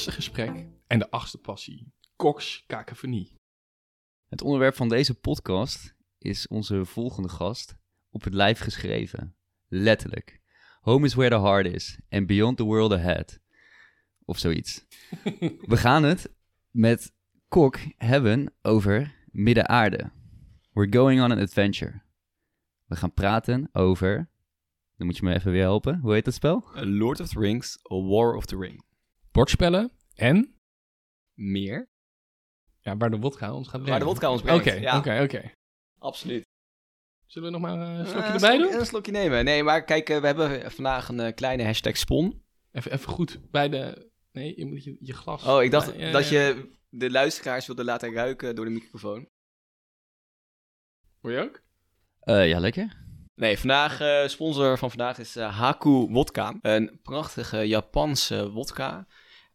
achtste gesprek en de achtste passie. Cox kakofonie. Het onderwerp van deze podcast is onze volgende gast op het lijf geschreven. Letterlijk. Home is where the heart is and beyond the world ahead. Of zoiets. We gaan het met Kok hebben over Midden-aarde. We're going on an adventure. We gaan praten over... Dan moet je me even weer helpen. Hoe heet dat spel? A Lord of the Rings, A War of the Ring. Bordspellen en Meer? ja, waar de wodka ons gaat brengen. Waar de wodka ons Oké, brengt. oké, ja, oké. absoluut. Zullen we nog maar eh, een slokje Eh, erbij slok- doen? Een slokje nemen. Nee, maar kijk, eh, we hebben vandaag een kleine hashtag spon. Even, even goed bij de... Nee, je moet je, je glas... Oh, ik dacht Ja, dat ja. je de luisteraars wilde laten ruiken door de microfoon. Hoor je ook? Eh, ja, lekker. Nee, vandaag, eh, sponsor van vandaag is eh, Haku Wodka. Een prachtige Japanse wodka.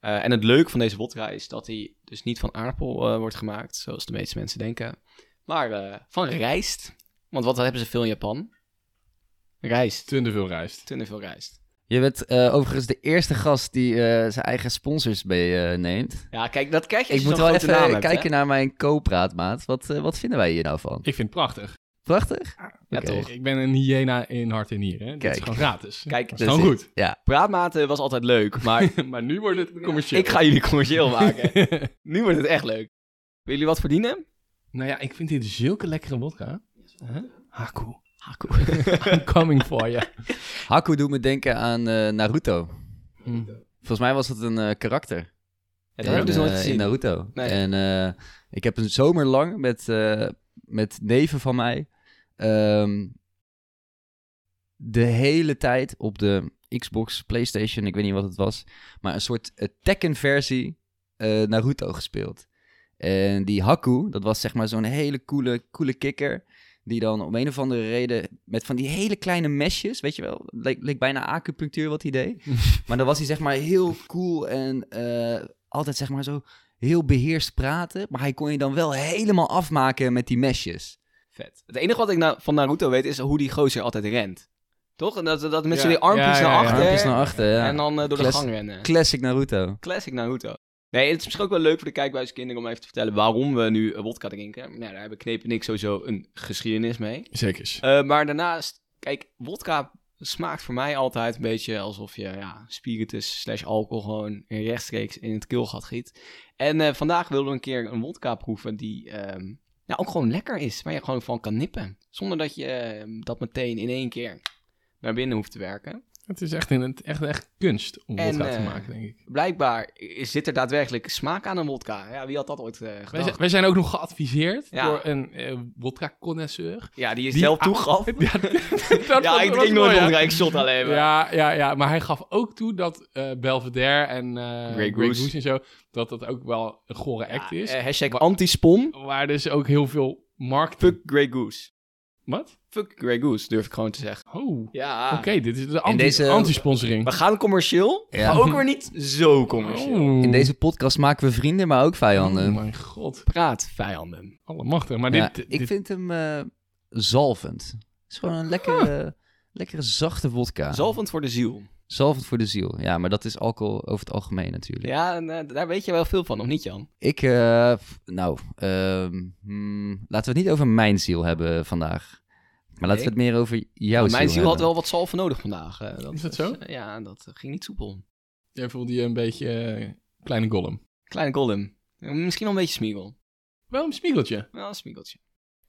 Eh, en het leuke van deze wodka is dat hij dus niet van aardappel eh, wordt gemaakt, zoals de meeste mensen denken. Maar eh, van rijst. Want wat hebben ze veel in Japan? Rijst. Te veel rijst. Te veel rijst. Je bent eh, overigens de eerste gast die eh, zijn eigen sponsors meeneemt. Ja, kijk, dat krijg je Ik moet wel even hebt, kijken hè? naar mijn co-praatmaat. Wat, wat vinden wij hier nou van? Ik vind het prachtig. Prachtig? Ja, Oké. toch. Ik ben een hyena in hart en nieren. Hè? Dat is gewoon gratis. Kijk, dat is dus gewoon goed. Ja, Praatmaten was altijd leuk, maar maar nu wordt het commercieel. ik ga jullie commercieel maken. nu wordt het echt leuk. Willen jullie wat verdienen? nou ja, ik vind dit zulke lekkere vodka. Huh? Haku. Haku. I'm coming for you. Haku doet me denken aan eh, Naruto. Hm. Volgens mij was het een eh, karakter. Ja, dat in, heb ik dus eh, nooit in gezien. Naruto. Nee. En eh, ik heb een zomer lang met, eh, met neven van mij ehm, de hele tijd op de Xbox, Playstation, ik weet niet wat het was, maar een soort eh, Tekken-versie eh, Naruto gespeeld. En die Haku, dat was zeg maar zo'n hele coole, coole kikker. Die dan om een of andere reden met van die hele kleine mesjes, weet je wel, leek, leek bijna acupunctuur wat hij deed. maar dan was hij zeg maar heel cool en eh, altijd zeg maar zo heel beheerst praten. Maar hij kon je dan wel helemaal afmaken met die mesjes. Vet. Het enige wat ik na- van Naruto weet is hoe die gozer altijd rent. Toch? En dat, dat met Ja. z'n die armpjes Ja, ja, naar ja. achter. Armpjes naar achter, ja. En dan eh, door Class- de gang rennen. Classic Naruto. Classic Naruto. Nee, het is misschien ook wel leuk voor de kijkbuiskinderen om even te vertellen waarom we nu wodka drinken. Nou, daar hebben Kneep en ik sowieso een geschiedenis mee. Zeker. Eh, maar daarnaast, kijk, wodka smaakt voor mij altijd een beetje alsof je ja, spiritus slash alcohol gewoon rechtstreeks in het keelgat giet. En eh, vandaag wilden we een keer een wodka proeven die ehm, ja, ook gewoon lekker is, waar je gewoon van kan nippen. Zonder dat je ehm, dat meteen in één keer naar binnen hoeft te werken. Het is echt, een, echt, echt kunst om En, vodka te eh, maken, denk ik. Blijkbaar zit er daadwerkelijk smaak aan een wodka. Ja, wie had dat ooit eh, Wij zijn, wij zijn ook nog geadviseerd Ja. door een eh wodka-connoisseur. Ja, die is Die- zelf toegaf. Ja, dat ja, ik drink nooit wodka, ik shot alleen maar. Ja, ja, ja, maar hij gaf ook toe dat eh Belvedere en Grey Goose. Goose en zo, dat dat ook wel een gore act is. Hashtag anti-spon. waar dus ook heel veel markt... Fuck Grey Goose. Wat? Fuck Grey Goose, durf ik gewoon te zeggen. Oh, Ja. oké, dit is de anti- deze- anti-sponsoring. We gaan commercieel, Ja. maar ook weer niet zo commercieel. Oh. In deze podcast maken we vrienden, maar ook vijanden. Oh mijn god, Praat, vijanden. allemachtig. Maar Ja, dit, ik vind hem eh, zalvend. Het is gewoon een lekkere, lekkere zachte vodka. Zalvend voor de ziel. Zalvend voor de ziel. Ja, maar dat is alcohol over het algemeen natuurlijk. Ja, en, eh, daar weet je wel veel van, of niet Jan? Ik, eh, f- nou, ehm, hmm, laten we het niet over mijn ziel hebben vandaag. Maar laten we het meer over jouw Nou, ziel mijn ziel had wel wat zalven nodig vandaag. eh, Is dat was, zo? ja, dat ging niet soepel. Jij voelde je een beetje kleine golem. Kleine Gollum. Eh, Misschien wel een beetje Smeagol. Wel een spiegeltje. Wel een Smiegeltje.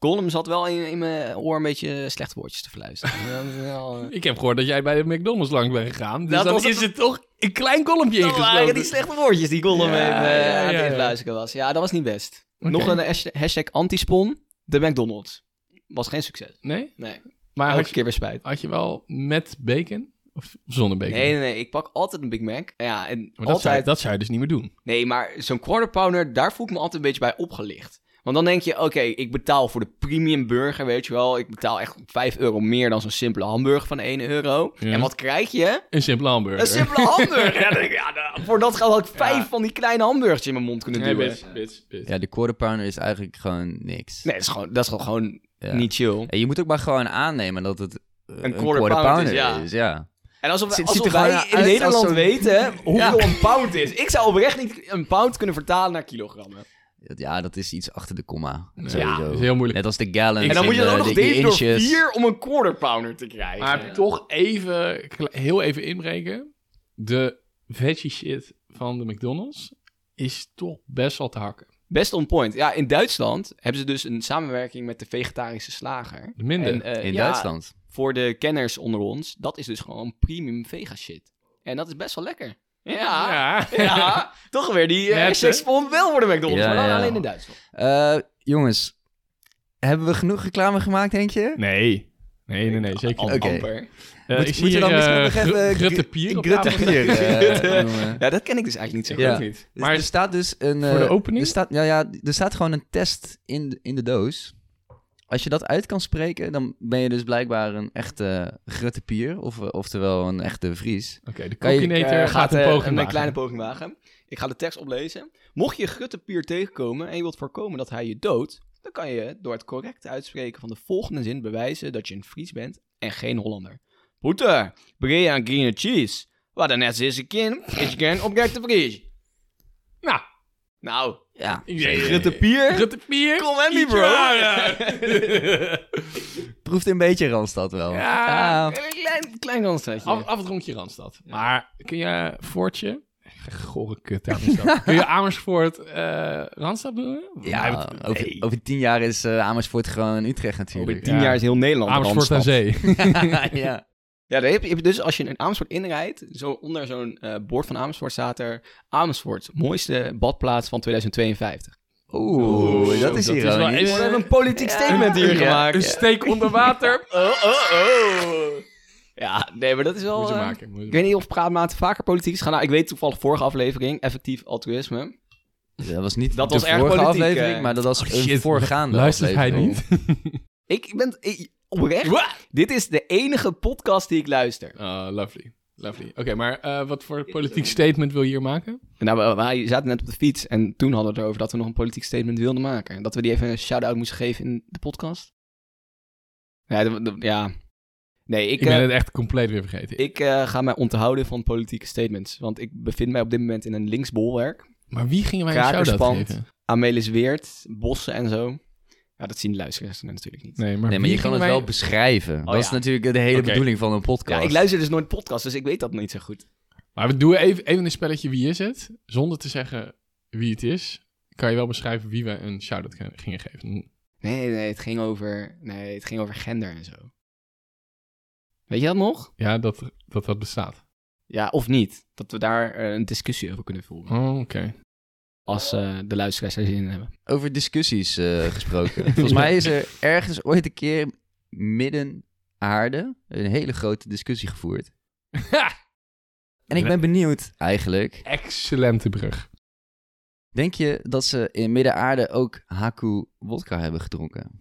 Gollum zat wel in, in mijn oor een beetje slechte woordjes te wel, eh, Ik heb gehoord dat jij bij de McDonald's langs bent gegaan. Dus Dat dan was is het- toch een klein Dat waren ingesloten. die slechte woordjes die Gollum Ja, even, eh, ja, aan ja, het ja. influisteren was. Ja, dat was niet best. Nog een hashtag, hashtag antispon. De McDonald's. Was geen succes. Nee? Nee. Maar Elke had je, keer weer spijt. had je wel met bacon? Of zonder bacon? Nee, nee, nee. Ik pak altijd een Big Mac. Ja, en Maar dat, zou, altijd... dat zou je dus niet meer doen. Nee, maar zo'n quarter pounder, daar voel ik me altijd een beetje bij opgelicht. Want dan denk je, oké, ik betaal voor de premium burger, weet je wel. Ik betaal echt 5 euro meer dan zo'n simpele hamburger van 1 euro. Ja. En wat krijg je? Een simpele hamburger. Een simpele hamburger. ja, dan denk ik, ja, voor dat geld had ik vijf Ja. van die kleine hamburgers in mijn mond kunnen Nee, duwen. bits, bits, bits. Ja, de quarter pounder is eigenlijk gewoon niks. Nee, dat is gewoon, dat is gewoon Ja. niet chill. En je moet ook maar gewoon aannemen dat het eh, een, quarter quarter, pounder is, is. ja. En alsof, ziet alsof wij in Nederland weten hoeveel een pound is. Ik zou oprecht niet een pound kunnen vertalen naar kilogrammen. Ja, dat is iets achter de komma. Ja, sowieso. dat is heel moeilijk. Net als de gallons En dan moet je de- ook nog de delen door vier om een quarter pounder te krijgen. Maar toch even, heel even inbreken. De veggie shit van de McDonald's is toch best wel te hakken. Best on point. Ja, in Duitsland hebben ze dus een samenwerking met de vegetarische slager. Minder. En, eh, In ja, Duitsland. Voor de kenners onder ons, dat is dus gewoon premium vega shit. En dat is best wel lekker. Ja, ja. toch weer die uh, wel voor de McDonald's, Ja, maar dan ja. alleen in Duitsland. Eh, jongens, hebben we genoeg reclame gemaakt, denk je? Nee. Nee, nee, nee, zeker niet. Amper. Eh, Moet- ik we hier dan misschien nog even Gru- Grutte Gr- Pier Grutte Pier. Ja, dat ken ik dus eigenlijk niet zo Ja. goed. niet. Maar er staat dus een... voor de eh, opening? Er staat, ja, ja, er staat gewoon een test in in de doos. Als je dat uit kan spreken, dan ben je dus blijkbaar een echte Grutte Pier. Of, eh, oftewel een echte Fries. Oké, de Cookinator Eh, gaat een eh, poging een kleine poging wagen. Ik ga de tekst oplezen. Mocht je Grutte Pier tegenkomen en je wilt voorkomen dat hij je doodt, dan kan je door het correct uitspreken van de volgende zin bewijzen dat je een Fries bent en geen Hollander. Poeter, brei aan green cheese. Wat een net is een kind, is je geen opgerekte Fries. Nou, Nou, Ja. Grutte Pier. Grutte Pier. Kom met me, Iets bro. raar. Proeft een beetje Randstad wel. Ja. Een klein, klein randstadje. Af, rondje Randstad. Maar kun je Voortje... Gore kut daar. Kun je Amersfoort eh Randstad doen? Ja, Nee, over, over tien jaar is eh, Amersfoort gewoon Utrecht Over natuurlijk. tien Ja. jaar is heel Nederland Amersfoort aan zee. ja. Ja, daar heb je, dus als je in Amersfoort inrijdt, zo onder zo'n eh, bord van Amersfoort staat er Amersfoort, mooiste badplaats van 2052. Oeh, dat is dat hier is wel wel even- We hebben een politiek statement hier Ja. gemaakt. Een steek onder water. Oh, oh, oh. Ja, nee, maar dat is wel... Moet je eh, maken. moet je ik weet niet of Praatmaat vaker politiek is gaan. Nou, ik weet toevallig vorige aflevering, effectief altruïsme. Dat was niet Dat de was erg vorige politiek, aflevering, eh. maar dat was Oh, een voorgaande Luistert hij aflevering. niet? Ik ben ik- oprecht, dit is de enige podcast die ik luister. Oh, lovely. Lovely. Oké, maar eh, wat voor politiek statement wil je hier maken? Nou, wij zaten net op de fiets en toen hadden we het erover dat we nog een politiek statement wilden maken. Dat we die even een shout-out moesten geven in de podcast. Ja, de- de- ja. Nee, ik, Ik ben eh, het echt compleet weer vergeten. ik eh, ga mij onthouden van politieke statements. Want ik bevind mij op dit moment in een linksbolwerk. maar wie gingen wij een shout-out geven? Amelis Weert, bossen en zo. Ja, dat zien de luisteraars natuurlijk niet. Nee, maar, Nee, maar je kan het wel beschrijven. dat ja. is natuurlijk de hele bedoeling van een podcast. Ja, ik luister dus nooit podcast, dus ik weet dat niet zo goed. Maar we doen even, even een spelletje wie is het. Zonder te zeggen wie het is, kan je wel beschrijven wie we een shout-out ge- gingen geven. Nee, nee, het ging over, nee, het ging over gender en zo. Weet je dat nog? Ja, dat dat, dat bestaat. Ja, of niet. Dat we daar eh, een discussie over kunnen voeren. Oh, oké. Als eh, de luisteraars er zin in hebben. Over discussies eh, gesproken. Volgens mij is er ergens ooit een keer midden aarde een hele grote discussie gevoerd. En ik ben benieuwd eigenlijk. Excellente brug. Denk je dat ze in midden aarde ook Haku wodka hebben gedronken?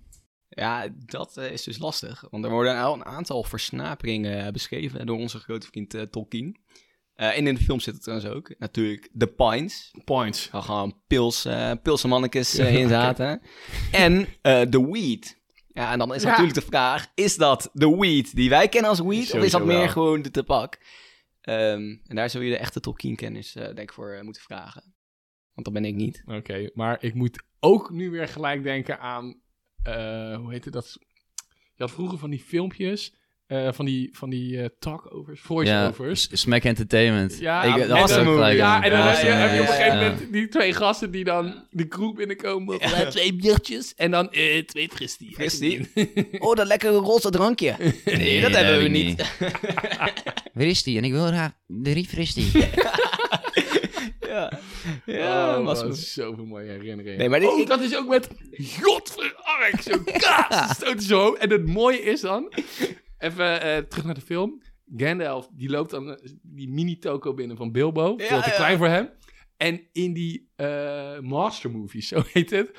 Ja, dat eh, is dus lastig. Want er worden al een aantal versnaperingen beschreven door onze grote vriend Tolkien. Eh, en in de film zit het trouwens ook. Natuurlijk de Pines. Points. Waar gewoon pils, eh pilse mannetjes eh, in zaten. En eh, de weed. Ja, en dan is Ja. natuurlijk de vraag, is dat de weed die wij kennen als weed? of is dat meer wel. gewoon de tabak? Ehm, en daar zul je de echte Tolkien-kennis, eh, denk ik, voor eh, moeten vragen. Want dat ben ik niet. Oké, maar ik moet ook nu weer gelijk denken aan, eh, hoe heette dat? Je had vroeger van die filmpjes, eh, van die, van die eh, talkovers, voice-overs. Smack Entertainment. Ja, ik, dat was ook gelijk ja, en dan Ja, heb, je, ja, heb je op een gegeven moment die twee gasten die dan de kroeg binnenkomen. Ja. Twee biertjes en dan eh, twee fristie. Fristie? Oh, dat lekkere roze drankje. Nee, dat hebben heb we niet. Waar is die? En ik wil graag drie fristie. ja, Ja, oh, was goed. zoveel mooie herinneringen. Nee, maar dit- oh, ik- dat is ook met godverark, zo kaas, zo. En het mooie is dan, even eh, terug naar de film. Gandalf, die loopt dan eh, die mini-toko binnen van Bilbo, Ja, veel te ja. klein voor hem. En in die eh Master Movies, zo heet het,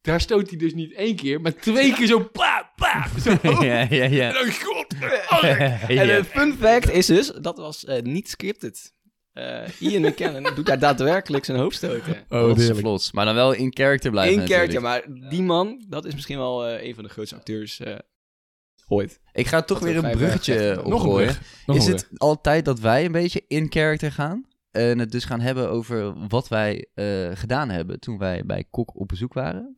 daar stoot hij dus niet één keer, maar twee keer zo pa, pa, zo. ja, ja, En ja. dan godverark. En een fun fact is dus, dat was eh, niet scripted. Eh, Ian McKellen doet daar daadwerkelijk zijn hoofd stoten. Oh, Vlots, vlots. Maar dan wel in character blijven keertje, natuurlijk. maar die man, dat is misschien wel eh, een van de grootste acteurs eh, Ooit. Ik ga toch weer we een bruggetje weggelegd Nog een opgooien. Is het altijd dat wij een beetje in character gaan? En het dus gaan hebben over wat wij eh, gedaan hebben toen wij bij Kok op bezoek waren?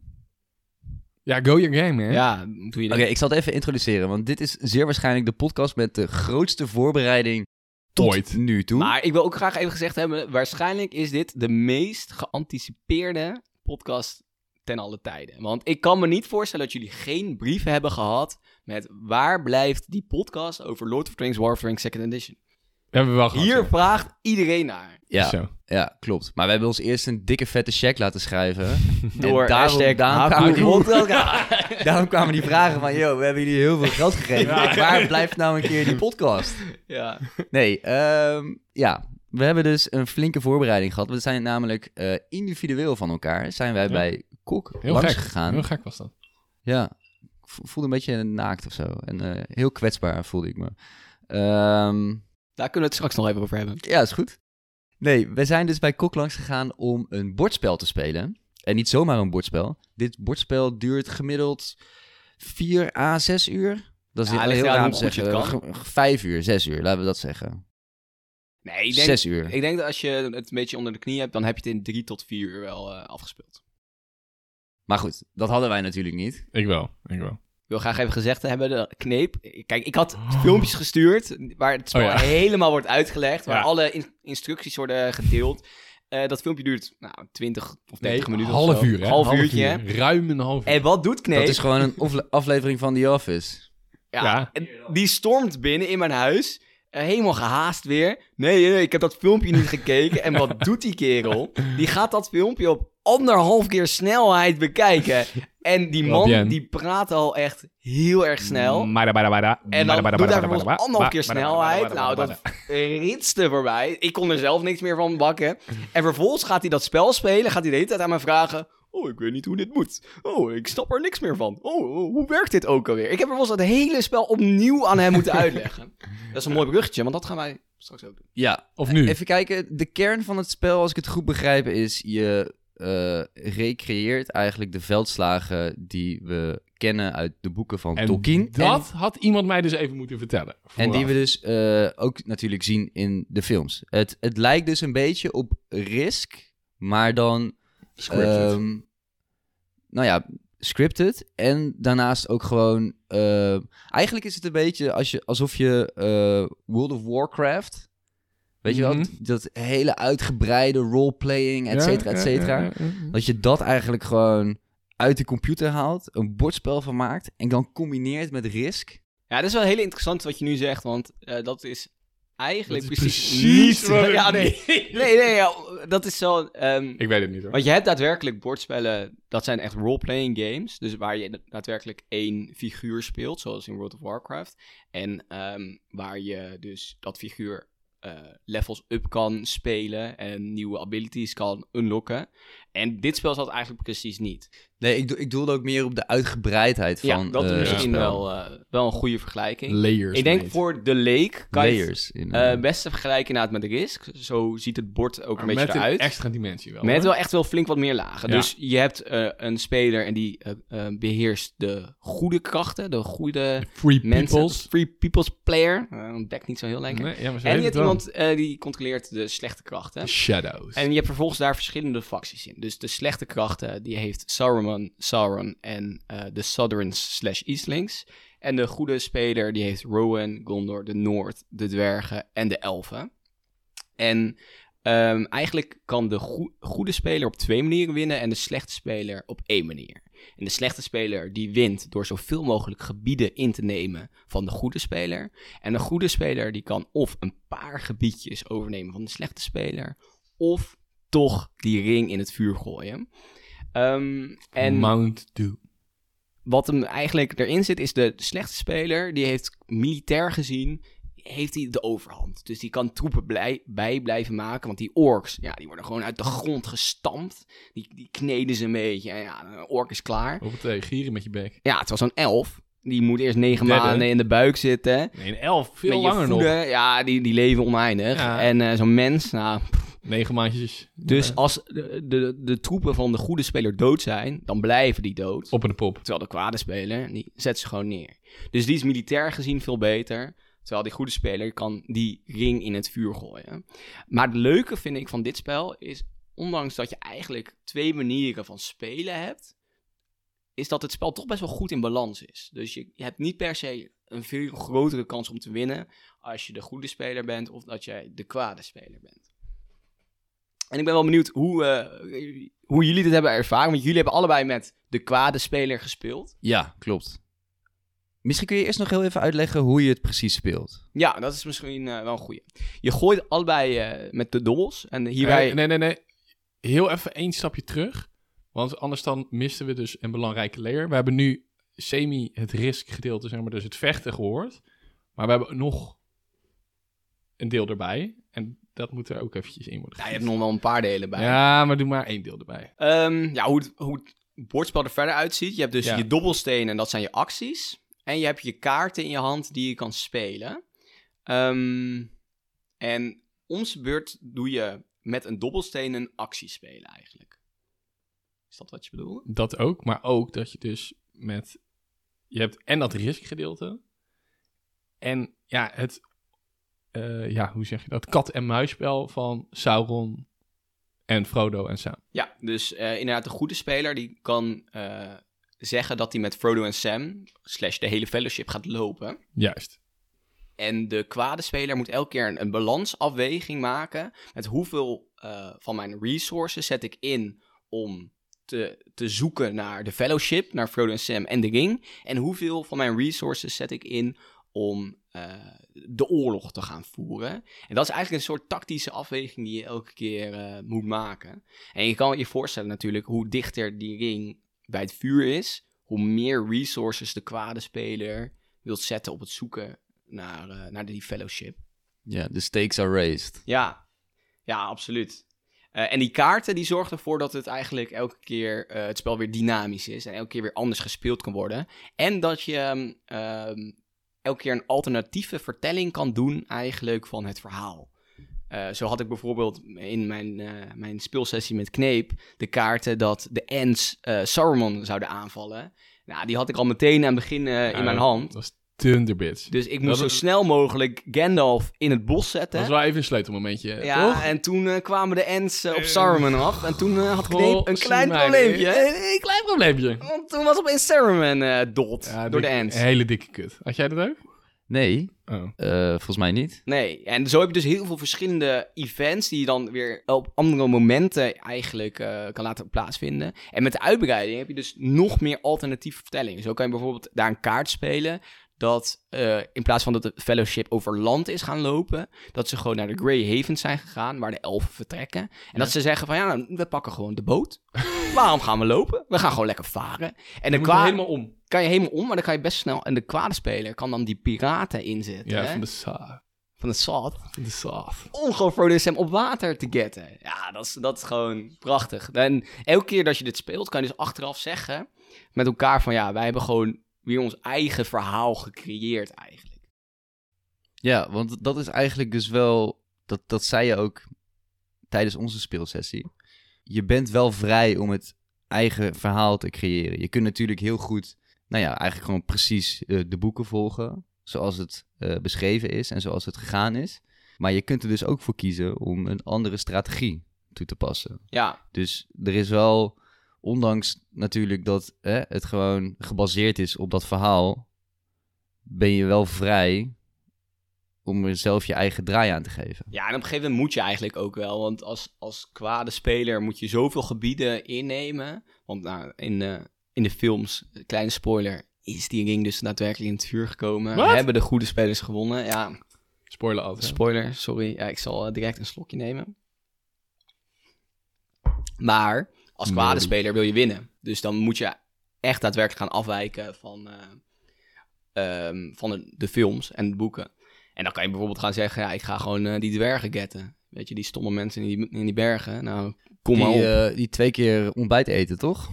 Ja, go your game, man. Ja, doe je Oké, ik zal het even introduceren, want dit is zeer waarschijnlijk de podcast met de grootste voorbereiding tot Ooit. nu toe. Maar ik wil ook graag even gezegd hebben, waarschijnlijk is dit de meest geanticipeerde podcast ten alle tijden. Want ik kan me niet voorstellen dat jullie geen brieven hebben gehad met waar blijft die podcast over Lord of the Rings War of the Rings Second Edition. We hebben we wel gehad. Hier ja. vraagt iedereen naar. ja, Zo. ja, klopt. Maar we hebben ons eerst een dikke vette check laten schrijven. Door daarom- hashtag daarom kwamen- podcast. Daarom kwamen die vragen van, yo, we hebben jullie heel veel geld gegeven. Waar blijft nou een keer die podcast? ja. Nee, ehm, ja. We hebben dus een flinke voorbereiding gehad. We zijn namelijk eh, individueel van elkaar. Zijn wij Ja. bij Kok Heel langs gek. gegaan. Heel gek was dat. Ja, voelde een beetje naakt of zo. En eh, heel kwetsbaar voelde ik me. Ehm, Daar kunnen we het straks nog even over hebben. ja, is goed. Nee, we zijn dus bij Kok langs gegaan om een bordspel te spelen. En niet zomaar een bordspel. Dit bordspel duurt gemiddeld 4 à 6 uur. Dat is Ja, heel raar om te hoe goed je zeggen. het G- Vijf uur, zes uur, laten we dat zeggen. Nee, ik denk, Zes uur. ik denk dat als je het een beetje onder de knie hebt, dan heb je het in drie tot vier uur wel eh, afgespeeld. Maar goed, dat hadden wij natuurlijk niet. Ik wel. Ik wel. Ik wil graag even gezegd hebben, de kneep. Kijk, ik had filmpjes gestuurd waar het spel Oh ja. helemaal wordt uitgelegd, waar Ja. alle in- instructies worden gedeeld. Eh, dat filmpje duurt nou, 20 of 30 minuten. of half zo. uur, hè? Half uurtje. uur. Ruim een half uur. En wat doet Kneep? Dat is gewoon een afle- aflevering van The Office. Ja, Ja. en die stormt binnen in mijn huis. Helemaal gehaast weer. Nee, nee, ik heb dat filmpje niet gekeken. En wat doet die kerel? Die gaat dat filmpje op anderhalf keer snelheid bekijken. En die man, die praat al echt heel erg snel. Bada. En dan doet hij vervolgens anderhalf keer snelheid. Nou, dat ritste voorbij. Ik kon er zelf niks meer van bakken. En vervolgens gaat hij dat spel spelen. Gaat hij de hele tijd aan me vragen... Oh, ik weet niet hoe dit moet. Oh, ik snap er niks meer van. Oh, oh, hoe werkt dit ook alweer? Ik heb vervolgens het hele spel opnieuw aan hem moeten uitleggen. Dat is een mooi bruggetje, want dat gaan wij straks ook doen. Ja, Of nu? Even kijken, de kern van het spel, als ik het goed begrijp, is je eh, recreëert eigenlijk de veldslagen die we kennen uit de boeken van En Tolkien. dat had iemand mij dus even moeten vertellen. En, en die we dus eh, ook natuurlijk zien in de films. Het, het lijkt dus een beetje op Risk, maar dan, Scripted. ehm, nou ja, scripted. En daarnaast ook gewoon, eh, eigenlijk is het een beetje als je, alsof je eh, World of Warcraft... Weet je wel, Mhm. dat hele uitgebreide roleplaying, et cetera, et ja, cetera. ja, ja, ja. Dat je dat eigenlijk gewoon uit de computer haalt, een bordspel van maakt en dan combineert met Risk. Ja, dat is wel heel interessant wat je nu zegt, want eh, dat is eigenlijk precies, precies niet... wat ik- ja, nee. nee, nee, ja, dat is zo... ehm, Ik weet het niet hoor. want je hebt daadwerkelijk bordspellen, dat zijn echt role-playing games. Dus waar je daadwerkelijk één figuur speelt, zoals in World of Warcraft. En ehm, waar je dus dat figuur eh, levels up kan spelen en nieuwe abilities kan unlocken. En dit spel zat eigenlijk precies niet. Nee, ik, do- ik doelde ook meer op de uitgebreidheid van ja, dat eh, is het misschien spel. wel, eh, wel een goede vergelijking. Layers. Ik denk mate. voor de Lake kan je Layers. In, eh best te vergelijken inderdaad met de Risk. Zo ziet het bord ook een beetje met een eruit. extra dimensie wel. Met hoor. wel echt wel flink wat meer lagen. Ja. Dus je hebt eh, een speler en die eh, eh, beheerst de goede krachten, de goede Free mensen. peoples. Free people's player. Uh, ontdekt niet zo heel lekker. Nee, ja, maar zo en je hebt het iemand eh, die controleert de slechte krachten. Shadows. En je hebt vervolgens daar verschillende facties in. Dus de slechte krachten, die heeft Saruman, Sauron en eh, de Southerns slash Eastlings. En de goede speler, die heeft Rowan, Gondor, de Noord, de dwergen en de elfen. En ehm, eigenlijk kan de goe- goede speler op twee manieren winnen en de slechte speler op één manier. En de slechte speler die wint door zoveel mogelijk gebieden in te nemen van de goede speler. En de goede speler die kan of een paar gebiedjes overnemen van de slechte speler, of toch die ring in het vuur gooien. Ehm, en Mount wat hem eigenlijk erin zit, is de slechte speler, die heeft militair gezien, heeft hij de overhand. Dus die kan troepen blij, bij blijven maken, want die orks, ja, die worden gewoon uit de grond gestampt. Die, die kneden ze een beetje en ja, een ork is klaar. Het uh, gieren met je bek. Ja, het was zo'n elf. Die moet eerst negen Derde. maanden in de buik zitten. Nee, een elf. Veel langer nog. Ja, die, die leven oneindig. Ja. En eh, zo'n mens, nou, pff, Negen maandjes. Dus als de, de, de troepen van de goede speler dood zijn, dan blijven die dood. op en de pop. Terwijl de kwade speler, die zet ze gewoon neer. Dus die is militair gezien veel beter. Terwijl die goede speler kan die ring in het vuur gooien. Maar het leuke vind ik van dit spel is, ondanks dat je eigenlijk twee manieren van spelen hebt, is dat het spel toch best wel goed in balans is. Dus je, je hebt niet per se een veel grotere kans om te winnen als je de goede speler bent of dat jij de kwade speler bent. En ik ben wel benieuwd hoe, eh, hoe jullie dit hebben ervaren. Want jullie hebben allebei met de kwade speler gespeeld. Ja, klopt. Misschien kun je eerst nog heel even uitleggen hoe je het precies speelt. Ja, dat is misschien eh, wel een goeie. Je gooit allebei eh, met de dobbels. En hierbij... Nee, nee, nee, nee. Heel even één stapje terug. Want anders dan misten we dus een belangrijke layer. We hebben nu semi het risk gedeelte, zeg maar, dus het vechten gehoord. Maar we hebben nog een deel erbij. En dat moet er ook eventjes in worden Ja, je hebt nog wel een paar delen bij. Ja, maar doe maar één deel erbij. Ehm, ja, hoe het, hoe het bordspel er verder uitziet. Je hebt dus Ja. je dobbelstenen, dat zijn je acties. En je hebt je kaarten in je hand die je kan spelen. Ehm, en om zijn beurt doe je met een dobbelsteen een actie spelen eigenlijk. Is dat wat je bedoelt? Dat ook, maar ook dat je dus met... Je hebt en dat risk gedeelte. En ja, het... eh, ja, hoe zeg je dat? Kat-en-muisspel van Sauron en Frodo en Sam. Ja, dus eh, inderdaad, de goede speler die kan eh, zeggen dat hij met Frodo en Sam, slash de hele fellowship, gaat lopen. Juist. En de kwade speler moet elke keer een, een balansafweging maken met hoeveel van mijn resources zet ik in om te, te zoeken naar de fellowship, naar Frodo en Sam en de ring. En hoeveel van mijn resources zet ik in om eh, de oorlog te gaan voeren. En dat is eigenlijk een soort tactische afweging die je elke keer eh, moet maken. En je kan je voorstellen natuurlijk hoe dichter die ring bij het vuur is, hoe meer resources de kwade speler wilt zetten op het zoeken naar, eh, naar die fellowship. Ja, de stakes are raised. Ja, ja, absoluut. En die kaarten die zorgen ervoor dat het eigenlijk elke keer het spel weer dynamisch is en elke keer weer anders gespeeld kan worden. En dat je ehm, ehm, elke keer een alternatieve vertelling kan doen eigenlijk van het verhaal. Eh, zo had ik bijvoorbeeld in mijn, eh, mijn speelsessie met Kneep de kaarten dat de Ents eh, Saruman zouden aanvallen. Nou, die had ik al meteen aan het begin in mijn hand. Dat Thunderbits. Dus ik Dat moest zo is- snel mogelijk Gandalf in het bos zetten. Dat was wel even een sleutelmomentje, Ja, toch? en toen eh, kwamen de ends eh, op Eh, Saruman af. En toen had Kneep een klein probleempje. Een, een klein probleempje. Want toen was opeens Saruman eh dood Ja, door de ends. Een hele dikke kut. Had jij dat ook? Nee, Oh. eh, volgens mij niet. Nee, en zo heb je dus heel veel verschillende events die je dan weer op andere momenten eigenlijk eh, kan laten plaatsvinden. En met de uitbreiding heb je dus nog meer alternatieve vertellingen. Zo kan je bijvoorbeeld daar een kaart spelen dat eh, in plaats van dat de fellowship over land is gaan lopen, dat ze gewoon naar de Grey Havens zijn gegaan, waar de elfen vertrekken. En dat ze zeggen van ja, nou, we pakken gewoon de boot. Waarom gaan we lopen? We gaan gewoon lekker varen. En Dan kwa- helemaal om. kan je helemaal om, maar dan kan je best snel... En de kwade speler kan dan die piraten inzetten. Ja, hè? van de sa. van de South. Van de sa. Om gewoon Sam op water te getten. Ja, dat is, dat is gewoon prachtig. En elke keer dat je dit speelt, kan je dus achteraf zeggen met elkaar van... Ja, wij hebben gewoon weer ons eigen verhaal gecreëerd eigenlijk. Ja, want dat is eigenlijk dus wel, dat, dat zei je ook tijdens onze speelsessie. Je bent wel vrij om het eigen verhaal te creëren. Je kunt natuurlijk heel goed, nou ja, eigenlijk gewoon precies eh, de boeken volgen. Zoals het eh, beschreven is en zoals het gegaan is. Maar je kunt er dus ook voor kiezen om een andere strategie toe te passen. Ja, Dus er is wel, ondanks natuurlijk dat hè, het gewoon gebaseerd is op dat verhaal, ben je wel vrij om er zelf je eigen draai aan te geven. ja, en op een gegeven moment moet je eigenlijk ook wel. Want als, als kwade speler moet je zoveel gebieden innemen. Want nou, in, de in de films, kleine spoiler, is die ring dus daadwerkelijk in het vuur gekomen. Wat? Hebben de goede spelers gewonnen. Ja, Spoiler altijd. Spoiler, sorry. Ja, ik zal eh, direct een slokje nemen. Maar als kwade Nee. speler wil je winnen. Dus dan moet je echt daadwerkelijk gaan afwijken van, eh, ehm, van de, de films en de boeken. En dan kan je bijvoorbeeld gaan zeggen, ja, ik ga gewoon eh, die dwergen getten. Weet je, die stomme mensen in die, in die bergen. Nou, kom maar op. Die, eh, die twee keer ontbijt eten, toch?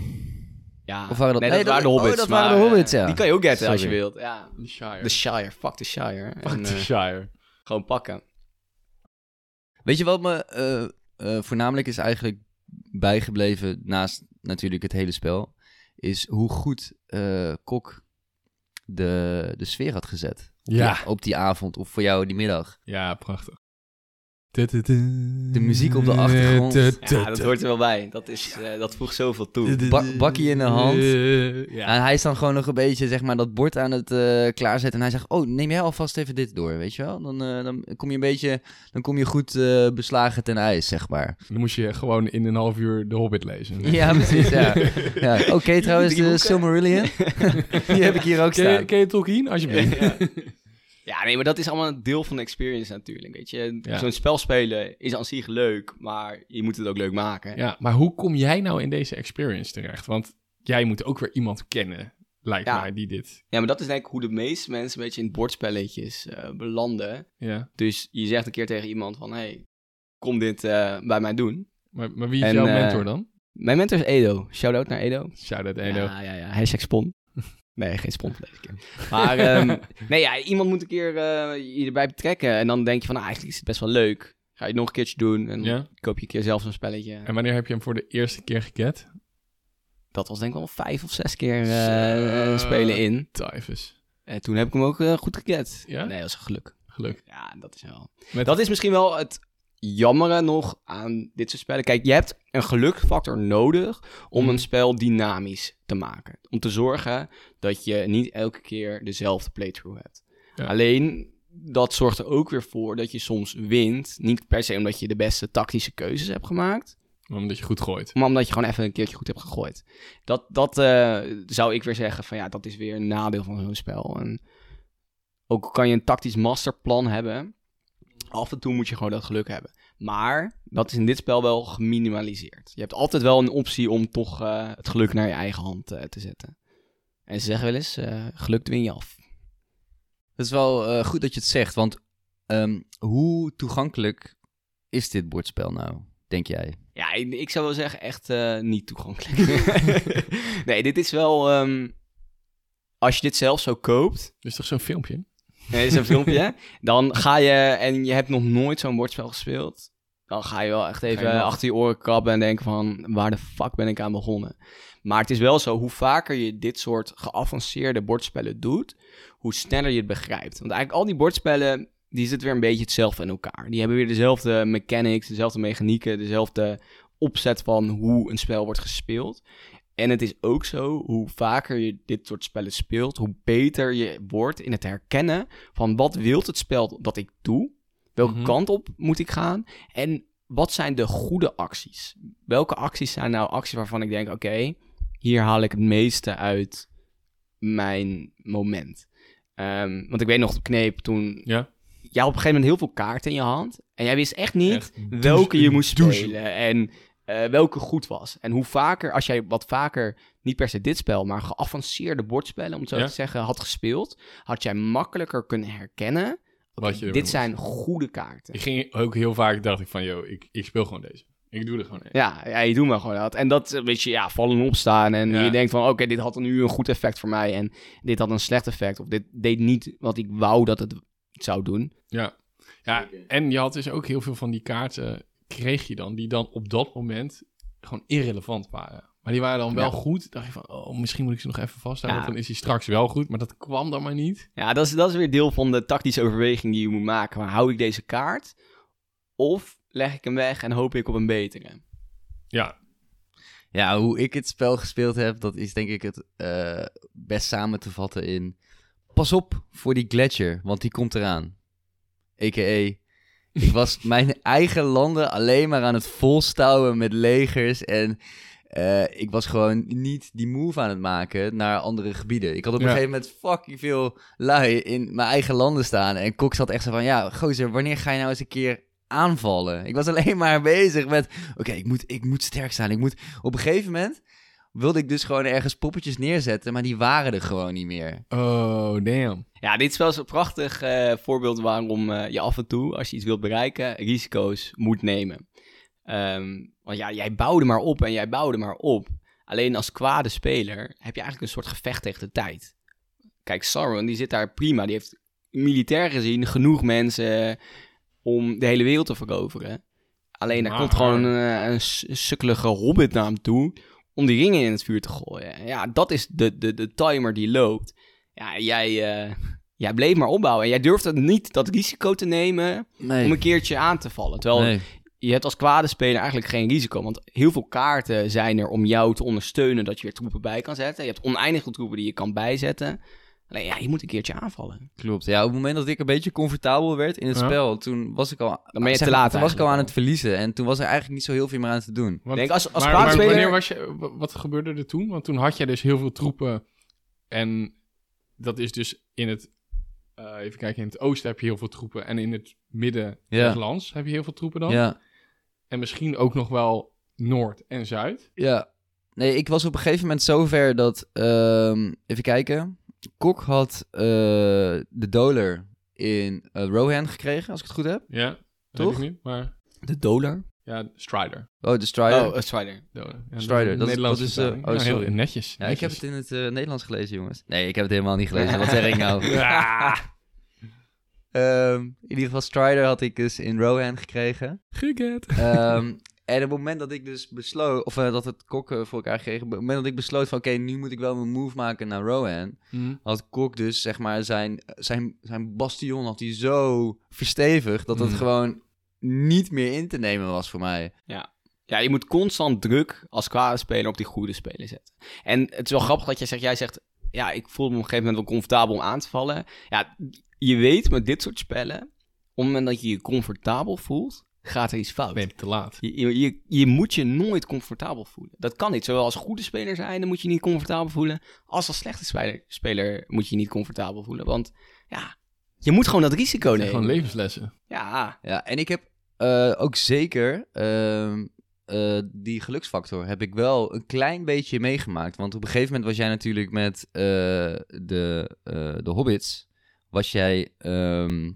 ja. of waren dat- nee, nee, dat waren de oh, hobbits. dat waren de maar, hobbits, ja. Die kan je ook getten als je wilt. Ja. De Shire. De Shire, fuck the Shire. Fuck En, the Shire. gewoon pakken. Weet je wat me... eh, eh, voornamelijk is eigenlijk bijgebleven, naast natuurlijk het hele spel, is hoe goed eh, Kok de, de sfeer had gezet. Ja. Op die avond of voor jou die middag. Ja, prachtig. De muziek op de achtergrond. Ja, dat hoort er wel bij. Dat, is, eh, dat voegt zoveel toe. Ba- bakkie in de hand. Ja. En hij is dan gewoon nog een beetje, zeg maar, dat bord aan het eh, klaarzetten. En hij zegt, oh, neem jij alvast even dit door, weet je wel? Dan, eh, dan kom je een beetje, dan kom je goed eh, beslagen ten ijs, zeg maar. Dan moest je gewoon in een half uur de Hobbit lezen. Ja, precies, ja. ja. Oké, trouwens, de. Silmarillion. die heb ik hier ook Ken je, staan. ken je Tolkien, alsjeblieft? Ja, nee, maar dat is allemaal een deel van de experience natuurlijk. Weet je, Ja. zo'n spel spelen is aan zich leuk, maar je moet het ook leuk maken. Ja, maar hoe kom jij nou in deze experience terecht? Want jij moet ook weer iemand kennen, lijkt Ja. mij, die dit... Ja, maar dat is denk ik hoe de meeste mensen een beetje in bordspelletjes eh, belanden. Ja. Dus je zegt een keer tegen iemand van, hey, kom dit eh, bij mij doen. Maar, maar wie is En, jouw eh, mentor dan? Mijn mentor is Edo. Shout-out naar Edo. Shout-out Edo. Ja, ja, ja. Hashtag spon. Nee, geen spon deze keer. Maar ehm, nee, ja, iemand moet een keer eh, je erbij betrekken. En dan denk je van, nou, eigenlijk is het best wel leuk. Ga je het nog een keertje doen en Ja. koop je een keer zelf zo'n spelletje. En wanneer heb je hem voor de eerste keer geget? Dat was denk ik wel vijf of zes keer eh, spelen in. Typhus. En toen heb ik hem ook eh, goed geget. Ja? Nee, dat is een geluk. Geluk. Ja, dat is wel... Met- Dat is misschien wel het jammere nog aan dit soort spellen. Kijk, je hebt een geluksfactor nodig om Mhm. een spel dynamisch te maken. Om te zorgen dat je niet elke keer dezelfde playthrough hebt. Ja. Alleen, dat zorgt er ook weer voor dat je soms wint. Niet per se omdat je de beste tactische keuzes hebt gemaakt. Omdat je goed gooit. Maar omdat je gewoon even een keertje goed hebt gegooid. Dat, dat eh, zou ik weer zeggen van ja, dat is weer een nadeel van zo'n spel. En ook kan je een tactisch masterplan hebben. Af en toe moet je gewoon dat geluk hebben. Maar dat is in dit spel wel geminimaliseerd. Je hebt altijd wel een optie om toch eh, het geluk naar je eigen hand eh, te zetten. En ze zeggen wel eens, eh, geluk dwing je af. Het is wel eh, goed dat je het zegt, want ehm, hoe toegankelijk is dit bordspel nou, denk jij? Ja, ik, ik zou wel zeggen echt eh, niet toegankelijk. nee, dit is wel... ehm, als je dit zelf zo koopt, is toch zo'n filmpje? Nee, een filmpje. Dan ga je, en je hebt nog nooit zo'n bordspel gespeeld. Dan ga je wel echt even je achter je oren krabben en denken van, waar de fuck ben ik aan begonnen? Maar het is wel zo, hoe vaker je dit soort geavanceerde bordspellen doet, hoe sneller je het begrijpt. Want eigenlijk al die bordspellen, die zitten weer een beetje hetzelfde in elkaar. Die hebben weer dezelfde mechanics, dezelfde mechanieken, dezelfde opzet van hoe een spel wordt gespeeld. En het is ook zo, hoe vaker je dit soort spellen speelt, hoe beter je wordt in het herkennen van wat wil het spel dat ik doe? Welke Mhm. kant op moet ik gaan? En wat zijn de goede acties? Welke acties zijn nou acties waarvan ik denk, oké, hier haal ik het meeste uit mijn moment. Ehm, want ik weet nog Kneep toen, Ja. jij had op een gegeven moment heel veel kaarten in je hand. En jij wist echt niet Echt welke je moest douche. spelen en eh, welke goed was. En hoe vaker, als jij wat vaker, niet per se dit spel, maar geavanceerde bordspellen, om het zo Ja. te zeggen, had gespeeld, had jij makkelijker kunnen herkennen. Wat oké, je ermee dit zijn goede kaarten. Ik ging ook heel vaak, dacht ik van, joh, ik, ik speel gewoon deze. Ik doe er gewoon. Ja, ja, je doet maar gewoon dat. En dat, weet je, ja, vallen en opstaan. En Ja. je denkt van, oké, dit had nu een goed effect voor mij. En dit had een slecht effect. Of dit deed niet wat ik wou dat het zou doen. Ja. ja, en je had dus ook heel veel van die kaarten, kreeg je dan, die dan op dat moment gewoon irrelevant waren. Maar die waren dan wel Ja. goed. dacht je van, oh, misschien moet ik ze nog even vasthouden, Ja. want dan is hij straks wel goed. Maar dat kwam dan maar niet. Ja, dat is, dat is weer deel van de tactische overweging die je moet maken. Maar hou ik deze kaart? Of leg ik hem weg en hoop ik op een betere? Ja, Ja, hoe ik het spel gespeeld heb, dat is denk ik het eh, best samen te vatten in... Pas op voor die gletsjer, want die komt eraan. A.k.a. Ik was mijn eigen landen alleen maar aan het volstouwen met legers en... eh, ik was gewoon niet die move aan het maken naar andere gebieden. Ik had op een Ja. gegeven moment fucking veel lui in mijn eigen landen staan. En Kok zat echt zo van, ja, gozer, wanneer ga je nou eens een keer aanvallen? Ik was alleen maar bezig met, oké, ik, moet, ik moet sterk staan. Ik moet... Op een gegeven moment wilde ik dus gewoon ergens poppetjes neerzetten, maar die waren er gewoon niet meer. oh damn. Ja, dit is wel zo'n prachtig eh, voorbeeld waarom eh, je af en toe, als je iets wilt bereiken, risico's moet nemen. Ehm, want ja, jij bouwde maar op en jij bouwde maar op. Alleen als kwade speler heb je eigenlijk een soort gevecht tegen de tijd. Kijk, Sauron, die zit daar prima. Die heeft militair gezien genoeg mensen om de hele wereld te veroveren. Alleen er Maar- komt gewoon een, een s- sukkelige hobbit naar hem toe om die ringen in het vuur te gooien. Ja, dat is de, de, de timer die loopt. Ja, jij, eh, jij bleef maar opbouwen. En jij durfde niet dat risico te nemen Nee. om een keertje aan te vallen. Terwijl nee. je hebt als kwade speler eigenlijk geen risico. Want heel veel kaarten zijn er om jou te ondersteunen dat je weer troepen bij kan zetten. Je hebt oneindige troepen die je kan bijzetten. Alleen ja, je moet een keertje aanvallen. Klopt. Ja, op het moment dat ik een beetje comfortabel werd in het Ja. spel, toen was ik al, Dan ben je zeg te laat Toen was ik al aan het verliezen en toen was er eigenlijk niet zo heel veel meer aan te doen. Want- Denk, als, als maar, maar wanneer was je, wa- wat gebeurde er toen? Want toen had je dus heel veel troepen. En dat is dus in het, eh, even kijken, in het oosten heb je heel veel troepen. En in het midden Ja. des lands heb je heel veel troepen dan. Ja. En misschien ook nog wel noord en zuid. Ja. Nee, ik was op een gegeven moment zover dat, ehm, even kijken, Kok had eh, de Doler in eh, Rohan gekregen, als ik het goed heb. Ja, dat Toch? weet ik niet. Maar De Doler? ja, Strider. Oh, de Strider. Oh, uh, Strider. Ja, Strider, dat is- Nederlandse dat is, eh, vertaling. oh, Ja, heel sorry. netjes. ja, ik heb het in het eh, Nederlands gelezen, jongens. Nee, ik heb het helemaal niet gelezen. Wat zeg ik nou? Ehm, in ieder geval, Strider had ik dus in Rohan gekregen. Geget. Ehm, en op het moment dat ik dus besloot, of eh, dat het Kok voor elkaar kreeg, op het moment dat ik besloot van oké, nu moet ik wel mijn move maken naar Rohan, Hm. had Kok dus zeg maar zijn, zijn, zijn bastion had hij zo verstevigd dat het Mm. gewoon niet meer in te nemen was voor mij. Ja, je moet constant druk als kwade speler op die goede speler zetten. En het is wel grappig dat jij zegt, jij zegt, ja, ik voel me op een gegeven moment wel comfortabel om aan te vallen. Ja, je weet met dit soort spellen, op het moment dat je je comfortabel voelt, gaat er iets fout. Ben je te laat. Je, je, je, je moet je nooit comfortabel voelen. Dat kan niet. Zowel als goede speler zijn, dan moet je je niet comfortabel voelen. Als als slechte speler, speler moet je je niet comfortabel voelen. Want ja, je moet gewoon dat risico nemen. gewoon levenslessen. Ja, Ja, en ik heb eh, ook zeker ehm, eh, die geluksfactor heb ik wel een klein beetje meegemaakt. Want op een gegeven moment was jij natuurlijk met eh, de, eh, de Hobbits, was jij ehm,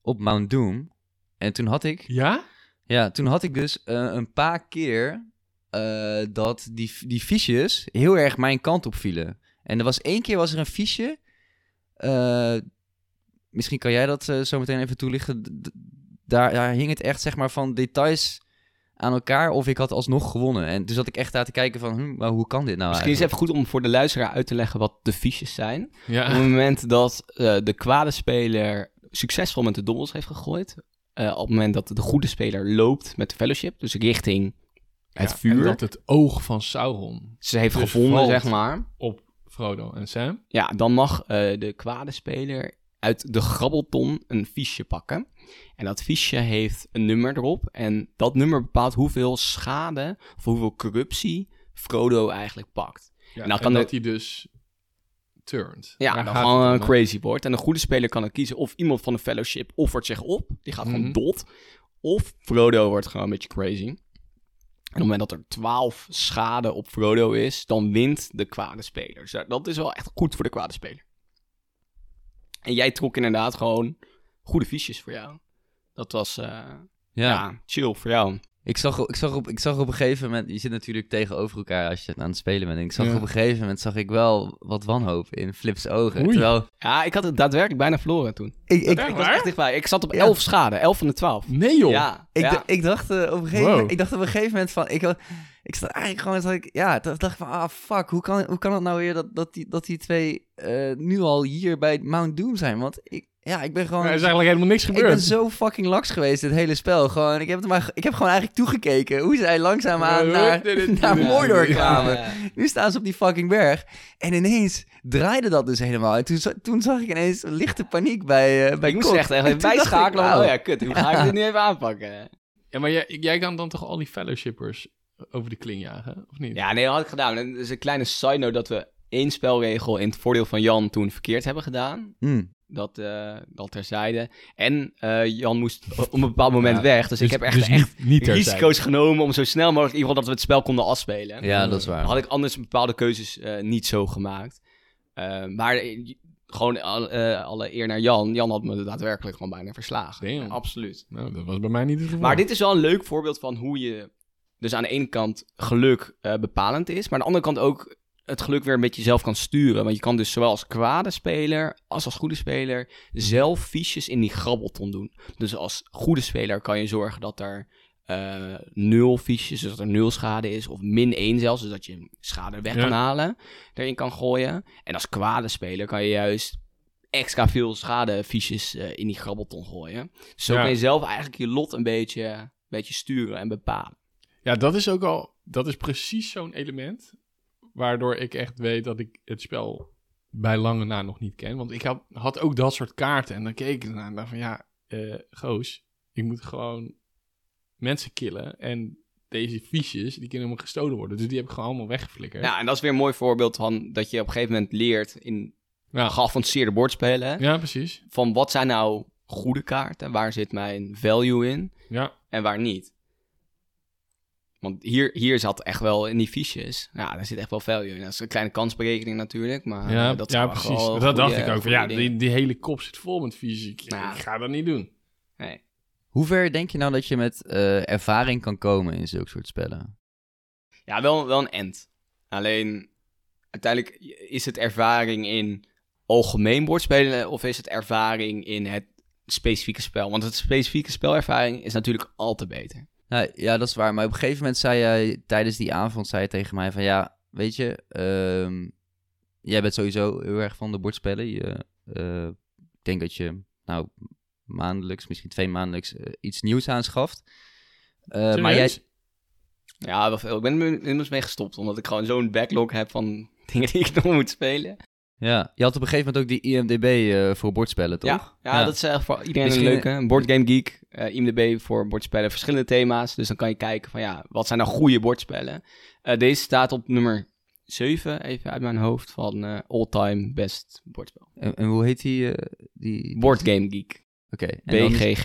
op Mount Doom. En toen had ik, Ja? ja, toen had ik dus eh, een paar keer eh, dat die, die fiches heel erg mijn kant op vielen. En er was één keer was er een fiche. eh, misschien kan jij dat eh, zo meteen even toelichten. Daar, daar hing het echt zeg maar van details aan elkaar of ik had alsnog gewonnen. En dus zat ik echt daar te kijken van, hm, maar hoe kan dit nou misschien is het even goed om voor de luisteraar uit te leggen wat de fiches zijn. Ja. Op het moment dat eh, de kwade speler succesvol met de dobbels heeft gegooid. Eh, op het moment dat de goede speler loopt met de fellowship, dus richting het Ja, vuur. En dat het oog van Sauron ze heeft dus gevonden, zeg maar. op Frodo en Sam. Ja, dan mag eh, de kwade speler uit de grabbelton een fiche pakken. En dat fiche heeft een nummer erop. En dat nummer bepaalt hoeveel schade of hoeveel corruptie Frodo eigenlijk pakt. Ja, En dan en kan dat de- hij dus Ja, Daar dan gewoon een crazy wordt. En de goede speler kan dan kiezen of iemand van de fellowship offert zich op. Die gaat gewoon dot. Of Frodo wordt gewoon een beetje crazy. En op het moment dat er 12 schade op Frodo is, dan wint de kwade speler. Dus dat is wel echt goed voor de kwade speler. En jij trok inderdaad gewoon goede fiches voor jou. Dat was eh, ja. Ja, chill voor jou. Ik, zag, ik, zag op, ik zag op een gegeven moment, je zit natuurlijk tegenover elkaar als je aan het spelen bent. En ik zag Ja. op een gegeven moment zag ik wel wat wanhoop in Flips ogen. Oei. Terwijl Ja, ik had het daadwerkelijk bijna verloren toen. ik, ik, Ik was waar? echt dichtbij. Ik zat op Ja. 11 schade, 11 van de 12. Nee joh. Ja, Ik, ja. ik, dacht, eh, op een gegeven Wow. moment, ik dacht op een gegeven moment van... Ik, ik zat eigenlijk gewoon... Dat ik, ja, dacht, dacht van... Ah, fuck. Hoe kan, hoe kan het nou weer dat, dat, die, dat die twee eh, nu al hier bij Mount Doom zijn? Want ik, ja, ik ben gewoon... er is eigenlijk helemaal niks ik gebeurd. ben zo fucking laks geweest, dit hele spel. Gewoon, ik, heb het maar, ik heb gewoon eigenlijk toegekeken hoe zij langzaamaan naar, naar Mordor kwamen. Nu staan ze op die fucking berg. En ineens draaide dat dus helemaal. En toen, toen zag ik ineens een lichte paniek bij, eh bij ik moest echt even ik, bijschakelen. Oh ja, kut. Hoe ga ik dit nu even aanpakken? Ja, maar jij, jij kan dan toch al die fellowshippers over de kling jagen, of niet? Ja, nee, dat had ik gedaan. En dat is een kleine side note dat we één spelregel in het voordeel van Jan toen verkeerd hebben gedaan. Hmm. Dat, eh dat terzijde. En eh, Jan moest op een bepaald moment Ja, weg. Dus, ik heb echt, dus echt niet, risico's genomen om zo snel mogelijk in ieder geval dat we het spel konden afspelen. Ja, dat is waar. Had ik anders bepaalde keuzes eh, niet zo gemaakt. Maar gewoon al- alle eer naar Jan. Jan had me daadwerkelijk gewoon bijna verslagen. Absoluut. Nou, dat was bij mij niet het geval. Maar dit is wel een leuk voorbeeld van hoe je... Dus aan de ene kant geluk bepalend is. Maar aan de andere kant ook het geluk weer een beetje zelf kan sturen. Want je kan dus zowel als kwade speler als als goede speler zelf fiches in die grabbelton doen. Dus als goede speler kan je zorgen dat er eh, nul fiches, dus dat er nul schade is, of min 1 zelfs, dus dat je schade weg Ja. kan halen, erin kan gooien. En als kwade speler kan je juist extra veel schade fiches eh, in die grabbelton gooien. Dus zo Ja. kan je zelf eigenlijk je lot een beetje, een beetje sturen en bepalen. Ja, dat is ook al, dat is precies zo'n element waardoor ik echt weet dat ik het spel bij lange na nog niet ken. Want ik had, had ook dat soort kaarten en dan keek ik ernaar en dacht van ja, eh, goos, ik moet gewoon mensen killen en deze fiches, die kunnen helemaal gestolen worden. Dus die heb ik gewoon allemaal weggeflikkerd. Ja, en dat is weer een mooi voorbeeld van dat je op een gegeven moment leert in ja. geavanceerde bordspelen. ja precies. Van wat zijn nou goede kaarten? Waar zit mijn value in? Ja, En waar niet? Want hier, hier zat echt wel in die fiches. Ja, daar zit echt wel value in. Dat is een kleine kansberekening natuurlijk. Maar ja, eh, dat ja precies. wel dat goede- dacht ik ook. Van, ja, die, die hele kop zit vol met fiches. Ik, Ja. ik ga dat niet doen. Nee. Hoe ver denk je nou dat je met eh, ervaring kan komen in zulke soort spellen? Ja, wel, wel een end. Alleen, uiteindelijk is het ervaring in algemeen bordspelen... of is het ervaring in het specifieke spel? Want het specifieke spelervaring is natuurlijk al te beter. Nou, ja, dat is waar. Maar op een gegeven moment zei jij tijdens die avond zei je tegen mij van ja, weet je, ehm, jij bent sowieso heel erg van de bordspellen. Je, eh, ik denk dat je nou maandelijks, misschien twee maandelijks, eh, iets nieuws aanschaft. Eh, maar jij? Ja, wel veel. Ik ben er inmiddels mee gestopt... omdat ik gewoon zo'n backlog heb van dingen die ik nog moet spelen. Ja, je had op een gegeven moment ook die IMDB eh, voor bordspellen, toch? Ja, ja, Ja. dat is echt voor iedereen Misschien- een leuke. Een Board Game Geek, eh IMDb voor bordspellen, verschillende thema's. Dus dan kan je kijken van ja, wat zijn nou goede bordspellen? Eh, deze staat op nummer 7, even uit mijn hoofd, van eh all-time best bordspel. En, en hoe heet die? eh, die Board Game Geek, Oké, is- BGG.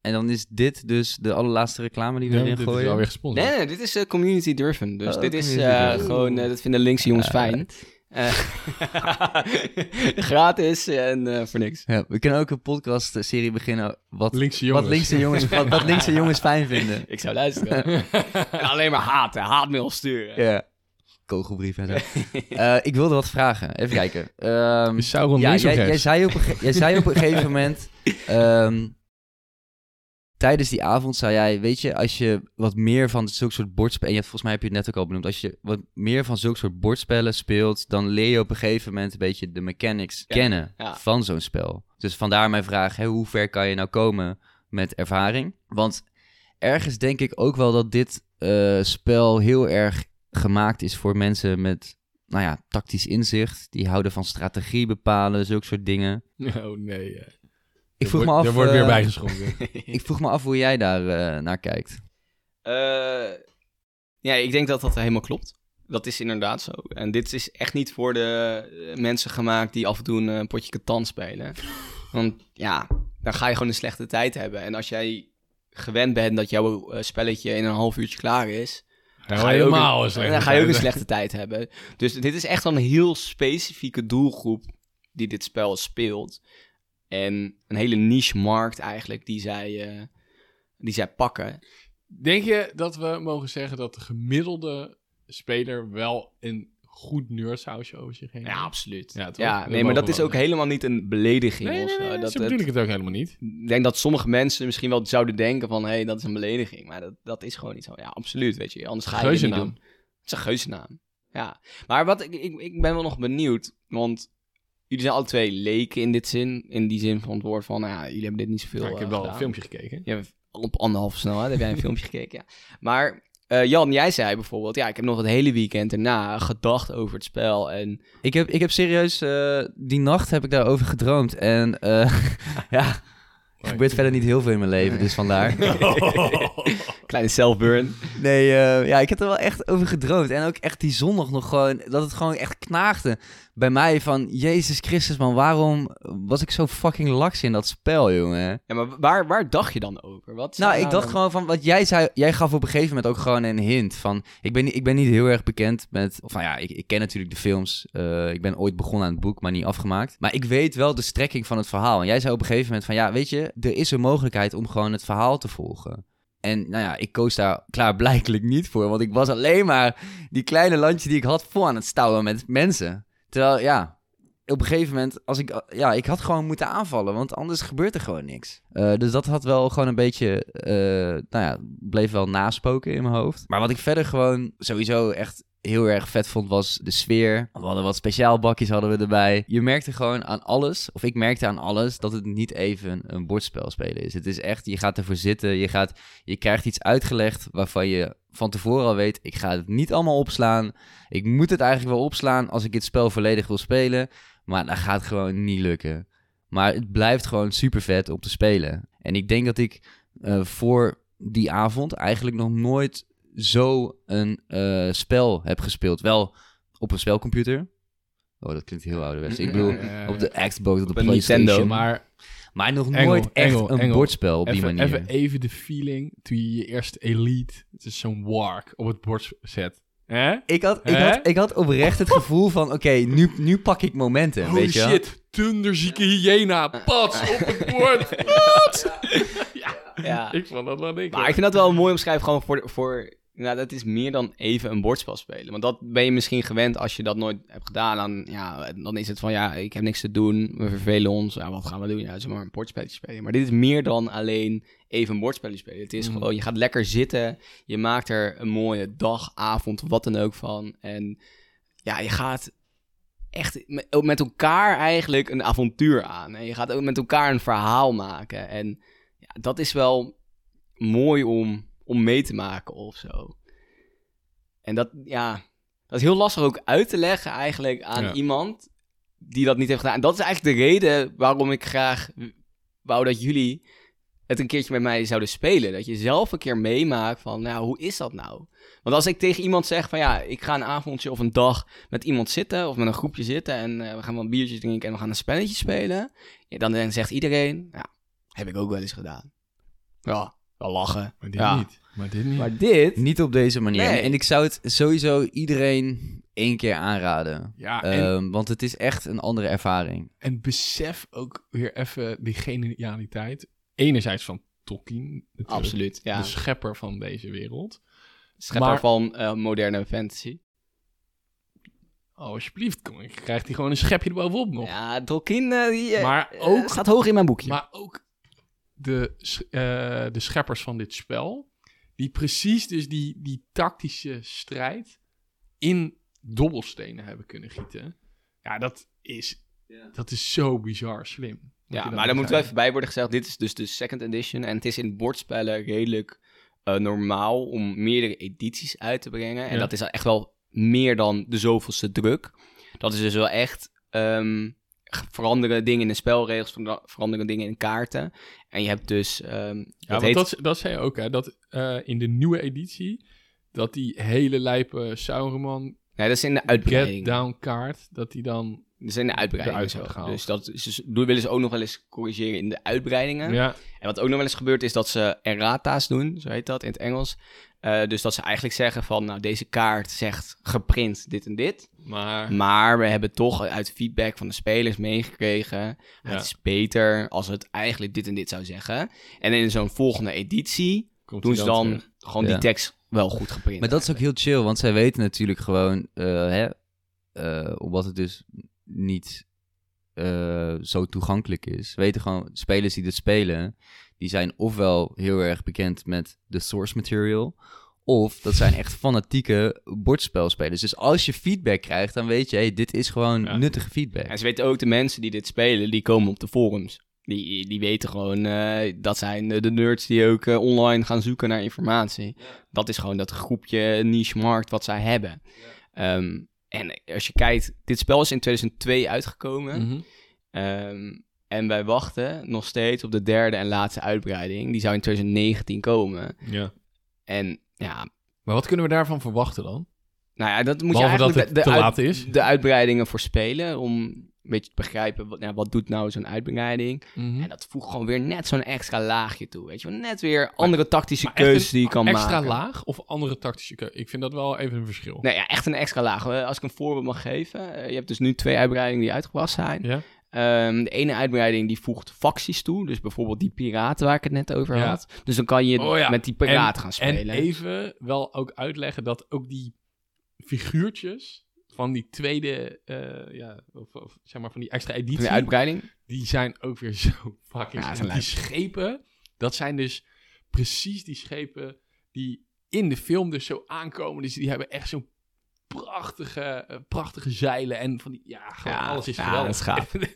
en dan is dit dus de allerlaatste reclame die we Ja, erin dit is gooien? alweer gesponsord. Nee, nee, dit is eh, community driven. Dus Oh, dit is eh, gewoon, dat vinden linkse jongens fijn. gratis en eh, voor niks. Ja, we kunnen ook een podcast-serie beginnen wat, Linkse jongens. wat linkse jongens, wat, wat linkse jongens fijn vinden. Ik zou luisteren. En alleen maar haten, haatmail sturen. Ja. Kogelbrief en zo. Eh, ik wilde wat vragen. Even kijken. Ehm, Sauron ja, jij, zei op een, jij zei op een gegeven moment... ehm, tijdens die avond zei jij... Weet je, als je wat meer van zulke soort bordspellen... En je, volgens mij heb je het net ook al benoemd. Als je wat meer van zulke soort bordspellen speelt... Dan leer je op een gegeven moment een beetje de mechanics Ja, kennen ja. van zo'n spel. Dus vandaar mijn vraag. Hè, hoe ver kan je nou komen met ervaring? Want ergens denk ik ook wel dat dit eh, spel heel erg gemaakt is voor mensen met, nou ja, tactisch inzicht. Die houden van strategie bepalen, zulke soort dingen. Oh nee. Eh. Ik Er vroeg me wordt- af, Er wordt eh, weer bijgeschonken. ik vroeg me af hoe jij daar eh, naar kijkt. Eh, ja, ik denk dat dat helemaal klopt. Dat is inderdaad zo. En dit is echt niet voor de eh, mensen gemaakt die af en toe een eh, potje Catan spelen. Want ja, dan ga je gewoon een slechte tijd hebben. En als jij gewend bent dat jouw eh, spelletje in een half uurtje klaar is, dan ga je ook helemaal een, een slechte dan ga je ook een tijd. slechte tijd hebben. Dus dit is echt wel een heel specifieke doelgroep die dit spel speelt. En een hele niche markt eigenlijk die zij, eh, die zij pakken. Denk je dat we mogen zeggen dat de gemiddelde speler wel een goed nerdsausje over zich heen Ja, absoluut. Ja, Ja, nee, maar dat is ook helemaal niet een belediging Nee, nee, nee, dat, zo het- bedoel ik het ook helemaal niet. ik denk dat sommige mensen misschien wel zouden denken van... hé, hey, dat is een belediging. Maar dat, dat is gewoon niet zo. Ja, absoluut, weet je. Anders ga je het niet Geuzennaam. doen. Het is een geuzennaam. Ja. Maar wat, ik, ik, ik ben wel nog benieuwd, want... Jullie zijn alle twee leken in dit zin. In die zin van het woord van, nou ja, jullie hebben dit niet zoveel Ja, ik heb eh, wel een filmpje gekeken. Je hebt op anderhalve snelheid heb jij een filmpje gekeken, ja. Maar eh, Jan, jij zei bijvoorbeeld... Ja, ik heb nog het hele weekend erna gedacht over het spel. En Ik heb, ik heb serieus, eh, die nacht heb ik daarover gedroomd. En eh, ja, er gebeurt verder niet heel veel in mijn leven, dus vandaar. kleine self-burn. Nee, eh, ja, ik heb er wel echt over gedroomd. En ook echt die zondag nog gewoon, dat het gewoon echt knaagde bij mij van... Jezus Christus, man, waarom was ik zo fucking laks in dat spel, jongen? Ja, maar waar, waar dacht je dan over? Wat Nou, ik dacht dan- gewoon van, wat jij zei, jij gaf op een gegeven moment ook gewoon een hint van... Ik ben, niet- ik ben niet heel erg bekend met, of nou ja, ik, ik ken natuurlijk de films. eh, ik ben ooit begonnen aan het boek, maar niet afgemaakt. Maar ik weet wel de strekking van het verhaal. En jij zei op een gegeven moment van, ja, weet je, er is een mogelijkheid om gewoon het verhaal te volgen. En nou ja, ik koos daar klaarblijkelijk niet voor. Want ik was alleen maar die kleine landje die ik had vol aan het stouwen met mensen. Terwijl, ja, op een gegeven moment, als ik, ja, ik had gewoon moeten aanvallen, want anders gebeurt er gewoon niks. Eh, dus dat had wel gewoon een beetje, eh, nou ja, bleef wel naspoken in mijn hoofd. Maar wat ik verder gewoon sowieso echt heel erg vet vond, was de sfeer. We hadden wat speciaalbakjes hadden we erbij. Je merkte gewoon aan alles, of ik merkte aan alles, dat het niet even een bordspel spelen is. Het is echt, je gaat ervoor zitten, je, gaat, je krijgt iets uitgelegd waarvan je van tevoren al weet, ik ga het niet allemaal opslaan. Ik moet het eigenlijk wel opslaan als ik dit spel volledig wil spelen. Maar dat gaat gewoon niet lukken. Maar het blijft gewoon super vet om te spelen. En ik denk dat ik eh, voor die avond eigenlijk nog nooit zo een eh, spel heb gespeeld. Wel op een spelcomputer. Oh, dat klinkt heel ouderwets. Ik bedoel, op de Xbox, op de Op een PlayStation. Nintendo. Maar Maar nog Engel, nooit echt Engel, een Engel. bordspel op die manier. even, even de feeling toen je je eerste Elite, het is zo'n wark, op het bord zet. Hè? Ik had, ik, had, ik had oprecht het gevoel van, oké, nu, nu pak ik momentum, Holy weet je shit, thunderzieke hyena, pats op het bord. Wat? ja, Ja. ik vond dat wel dik. Maar ik vind dat wel mooi omschrijven, gewoon voor, voor nou, dat is meer dan even een bordspel spelen. Want dat ben je misschien gewend als je dat nooit hebt gedaan. Dan, ja, dan is het van, ja, ik heb niks te doen, we vervelen ons. Ja, wat gaan we doen? Ja, zeg maar een bordspelletje spelen. Maar dit is meer dan alleen even een bordspelletje spelen. Het is Mm. gewoon, je gaat lekker zitten, je maakt er een mooie dag, avond, wat dan ook van. En ja, je gaat echt met, elkaar eigenlijk een avontuur aan. En je gaat ook met elkaar een verhaal maken. En ja, dat is wel mooi om, om mee te maken of zo. En dat, ja, dat is heel lastig ook uit te leggen eigenlijk aan Ja. iemand die dat niet heeft gedaan. En dat is eigenlijk de reden waarom ik graag wou dat jullie het een keertje met mij zouden spelen. Dat je zelf een keer meemaakt van, nou, hoe is dat nou? Want als ik tegen iemand zeg van, ja, ik ga een avondje of een dag met iemand zitten of met een groepje zitten en eh, we gaan wel een biertje drinken en we gaan een spelletje spelen. Ja, dan, dan zegt iedereen, ja, heb ik ook wel eens gedaan. Ja, wel lachen. Maar dit ja. niet. Maar dit niet. Maar dit, Niet op deze manier. Nee. En ik zou het sowieso iedereen één keer aanraden. ja, en, Ehm, want het is echt een andere ervaring. en besef ook weer even die genialiteit. Enerzijds van Tolkien, natuurlijk, absoluut, ja. de schepper van deze wereld. Schepper maar- van eh, moderne fantasy. Oh, alsjeblieft, kom, ik krijg die gewoon een schepje erbovenop nog. Ja, Tolkien eh, die, eh, Maar ook- staat hoog in mijn boekje. Maar ook de, eh, de scheppers van dit spel, die precies dus die, die tactische strijd in dobbelstenen hebben kunnen gieten. Ja, dat is, dat is zo bizar slim. Ja, maar dan moet wel even bij worden gezegd, dit is dus de second edition. En het is in bordspellen redelijk eh, normaal om meerdere edities uit te brengen. En Ja. dat is echt wel meer dan de zoveelste druk. Dat is dus wel echt ehm, veranderen dingen in de spelregels, vera- veranderen dingen in kaarten. En je hebt dus... ehm, Ja, dat heet- dat, dat zei je ook, hè, dat eh, in de nieuwe editie, dat die hele lijpe Sauron nee, dat is in de Get uitbreiding. Down kaart, dat die dan... Is in de uitbreiding Eruit zo. wordt gehaald. Dus dat is, dus, willen ze ook nog wel eens corrigeren in de uitbreidingen. Ja, En wat ook nog wel eens gebeurt is dat ze errata's doen, zo heet dat in het Engels. Eh, dus dat ze eigenlijk zeggen van, nou deze kaart zegt geprint dit en dit. maar... Maar we hebben toch uit feedback van de spelers meegekregen. Ja. Het is beter als het eigenlijk dit en dit zou zeggen. En in zo'n volgende editie komt doen ze dan terug. gewoon Ja. die tekst wel goed geprint. Maar dat is ook heel chill, want zij weten natuurlijk gewoon, eh, hè, eh, omdat het dus niet eh, zo toegankelijk is, weten gewoon, spelers die dit spelen, die zijn ofwel heel erg bekend met de source material, of dat zijn echt fanatieke bordspelspelers. Dus als je feedback krijgt, dan weet je, hey, dit is gewoon Ja. nuttige feedback. En ze weten ook de mensen die dit spelen, die komen op de forums. Die, die weten gewoon, eh, dat zijn de, de nerds die ook eh, online gaan zoeken naar informatie. Dat is gewoon dat groepje niche markt wat zij hebben. Ehm, en als je kijkt, dit spel is in 2002 uitgekomen. Mhm. Ehm, en wij wachten nog steeds op de derde en laatste uitbreiding. Die zou in 2019 komen. Ja. En ja, Maar wat kunnen we daarvan verwachten dan? nou ja, dat moet Behalve je dat eigenlijk het de, te de uit- laat is. de uitbreidingen voorspelen. Om een beetje te begrijpen, wat, ja, wat doet nou zo'n uitbreiding? Mhm. En dat voegt gewoon weer net zo'n extra laagje toe. Weet je wel, net weer andere tactische maar keuzes die je kan Extra maken. laag of andere tactische keuze? Ik vind dat wel even een verschil. Nee, ja, echt een extra laag. Als ik een voorbeeld mag geven. eh, je hebt dus nu twee uitbreidingen die uitgebracht zijn. Ja? Ehm, de ene uitbreiding die voegt facties toe. Dus bijvoorbeeld die piraten waar ik het net over Ja. had. Dus dan kan je Oh ja. met die piraten gaan En spelen. even wel ook uitleggen dat ook die figuurtjes van die tweede, eh, ja, of, of zeg maar van die extra editie, Van de uitbreiding. die zijn ook weer zo fucking Ja, Die schepen, dat zijn dus precies die schepen die in de film dus zo aankomen. Dus die hebben echt zo'n prachtige, eh, prachtige zeilen en van die, ja, gewoon Ja, alles is ja, geweldig.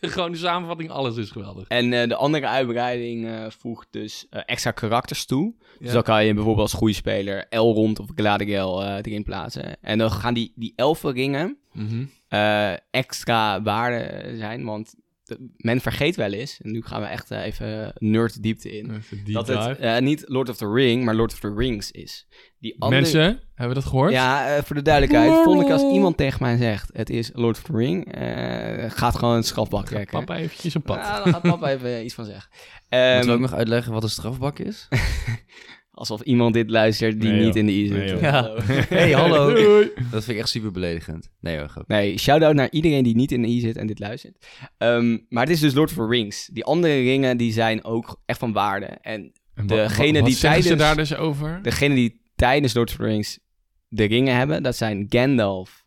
is gewoon de samenvatting, alles is geweldig. En eh, de andere uitbreiding eh, voegt dus extra karakters toe. Dus dan kan je bijvoorbeeld als goede speler Elrond of Galadriel erin plaatsen. En dan gaan die, die elfenringen eh, extra waarde zijn. Want men vergeet wel eens, en nu gaan we echt eh, even nerd diepte in, Even dat het eh, niet Lord of the Ring, maar Lord of the Rings is. Die andere... Mensen, hebben we dat gehoord? Ja, eh, voor de duidelijkheid, vond ik als iemand tegen mij zegt, het is Lord of the Ring, eh, gaat gewoon een strafbak trekken. Papa eventjes een pad. Ja, daar gaat papa even iets van zeggen. Moeten Ehm, we ook nog uitleggen wat een strafbak is? Alsof iemand dit luistert die Nee, niet in de I zit. Nee, joh. Ja. Hallo. Hey, hallo. Doei. Dat vind ik echt super beledigend. Nee hoor, grap. Nee, shout-out naar iedereen die niet in de I zit en dit luistert. Ehm, maar het is dus Lord of the Rings. Die andere ringen die zijn ook echt van waarde. En En Degene wat die ze tijdens- daar dus over? degene die tijdens Lord of the Rings de ringen hebben, dat zijn Gandalf,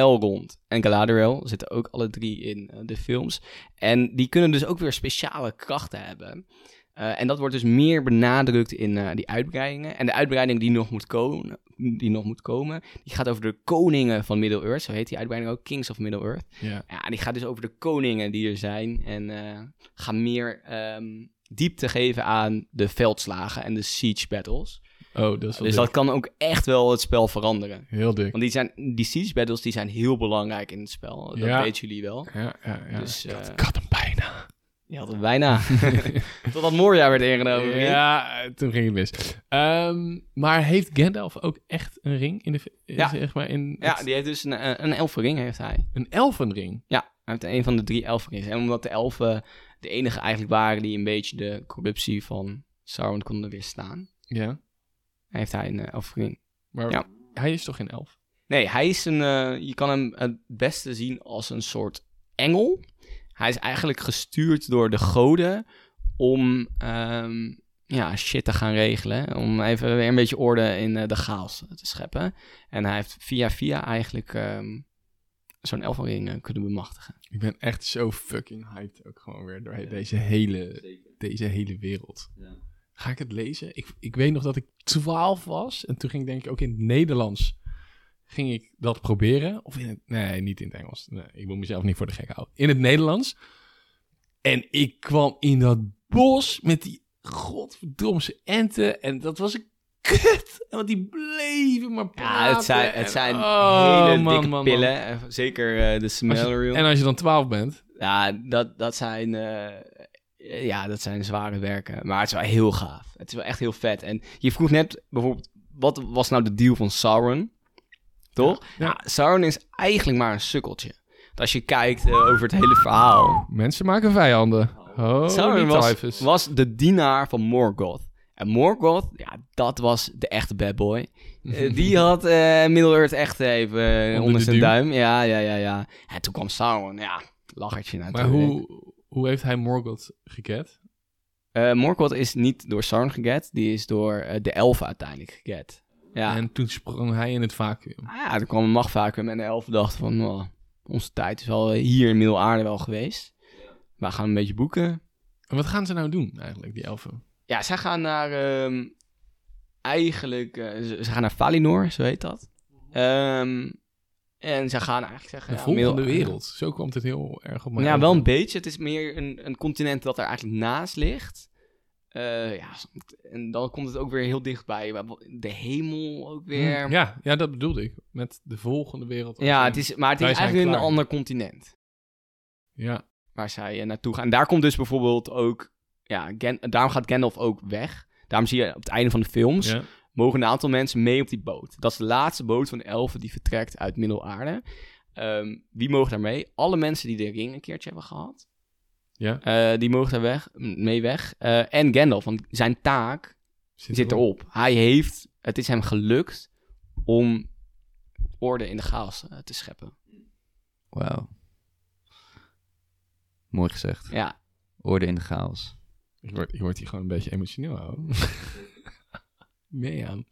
Elrond en Galadriel. Zitten ook alle drie in eh, de films. En die kunnen dus ook weer speciale krachten hebben. Eh, en dat wordt dus meer benadrukt in eh, die uitbreidingen. En de uitbreiding die nog moet komen, die nog moet komen, die gaat over de koningen van Middle-earth. Zo heet die uitbreiding ook, Kings of Middle-earth. Ja. Ja, die gaat dus over de koningen die er zijn. En eh gaan meer ehm, diepte geven aan de veldslagen en de siege battles. Oh, dat is wel Dus dik. dat kan ook echt wel het spel veranderen. Heel dik. Want die, zijn, die siege battles die zijn heel belangrijk in het spel. Dat Ja. weten jullie wel. Ja, ja, ja. Dus, ik, had, eh, ik had hem bijna. Je had het bijna. Totdat Moria werd ingenomen. Ja, eh, toen ging het mis. Ehm, maar heeft Gandalf ook echt een ring in de... Ja. Zeg maar in Ja, het- die heeft dus een, een elfenring heeft hij. Een elfenring. Ja, hij heeft een van de drie elfenringen. En omdat de elfen de enige eigenlijk waren die een beetje de corruptie van Sauron konden weerstaan, Ja. Heeft hij een eh, elfenring. Maar Ja. hij is toch geen elf? Nee, hij is een. eh, je kan hem het beste zien als een soort engel. Hij is eigenlijk gestuurd door de goden om ehm, ja, shit te gaan regelen. Om even weer een beetje orde in eh, de chaos te scheppen. En hij heeft via via eigenlijk ehm, zo'n elfenring kunnen bemachtigen. Ik ben echt zo fucking hyped ook gewoon weer door deze hele, deze hele wereld. Ga ik het lezen? Ik, ik weet nog dat ik 12 was en toen ging ik denk ik ook in het Nederlands ging ik dat proberen. Of in het, nee, niet in het Engels. Nee, ik moet mezelf niet voor de gek houden. In het Nederlands. En ik kwam in dat bos met die godverdomse enten en dat was een kut. Want die bleven maar praten. Ja, het zijn, het en- zijn oh, hele man, dikke man, pillen. Zeker de Silmarillion. en als je dan 12 bent, Ja, dat, dat zijn... eh, ja, dat zijn zware werken. Maar het is wel heel gaaf. Het is wel echt heel vet. En je vroeg net bijvoorbeeld... Wat was nou de deal van Sauron? Toch? Ja. Ja. Sauron is eigenlijk maar een sukkeltje. Want als je kijkt eh, over het hele verhaal... mensen maken vijanden. Oh, Sauron was, was de dienaar van Morgoth. En Morgoth, ja, dat was de echte bad boy. Eh, die had eh Middle-earth echt even eh, Onder onder de zijn duim. duim. Ja, ja, ja, ja. En toen kwam Sauron, ja, lachertje Maar natuurlijk. hoe, hoe heeft hij Morgoth geket? Eh Morgoth is niet door Sauron geget, die is door eh, de elfen uiteindelijk geget. Ja, En toen sprong hij in het vacuüm. ah, ja er kwam een machtvacuum en de elfen dachten van, oh, onze tijd is wel eh, hier in Middel-aarde wel geweest. We gaan een beetje boeken. En wat gaan ze nou doen eigenlijk, die elfen? Ja, zij gaan naar, ehm, eigenlijk, ze, ze gaan naar Valinor, zo heet dat. Ehm, en ze gaan eigenlijk zeggen... De ja, volgende wereld. Zo kwam het heel erg op mij Ja, wel een beetje. Het is meer een, een continent dat er eigenlijk naast ligt. Eh, ja, en dan komt het ook weer heel dichtbij. De hemel ook weer. Hm, Ja, ja, dat bedoelde ik. Met de volgende wereld. Ja, het is, maar het is eigenlijk een ander continent Ja, waar zij eh, naartoe gaan. En daar komt dus bijvoorbeeld ook, ja, Gan- daarom gaat Gandalf ook weg. Daarom zie je op het einde van de films, ja. Mogen een aantal mensen mee op die boot. Dat is de laatste boot van de elfen die vertrekt uit Middelaarde. Ehm, wie mogen daar mee? Alle mensen die de ring een keertje hebben gehad. ja. eh, die mogen daar weg, mee weg. Eh, en Gandalf, want zijn taak zit erop. Hij heeft, het is hem gelukt om orde in de chaos eh, te scheppen. Wauw. Mooi gezegd. Ja, Orde in de chaos. Ik word, ik word hier gewoon een beetje emotioneel, hoor. Mee aan.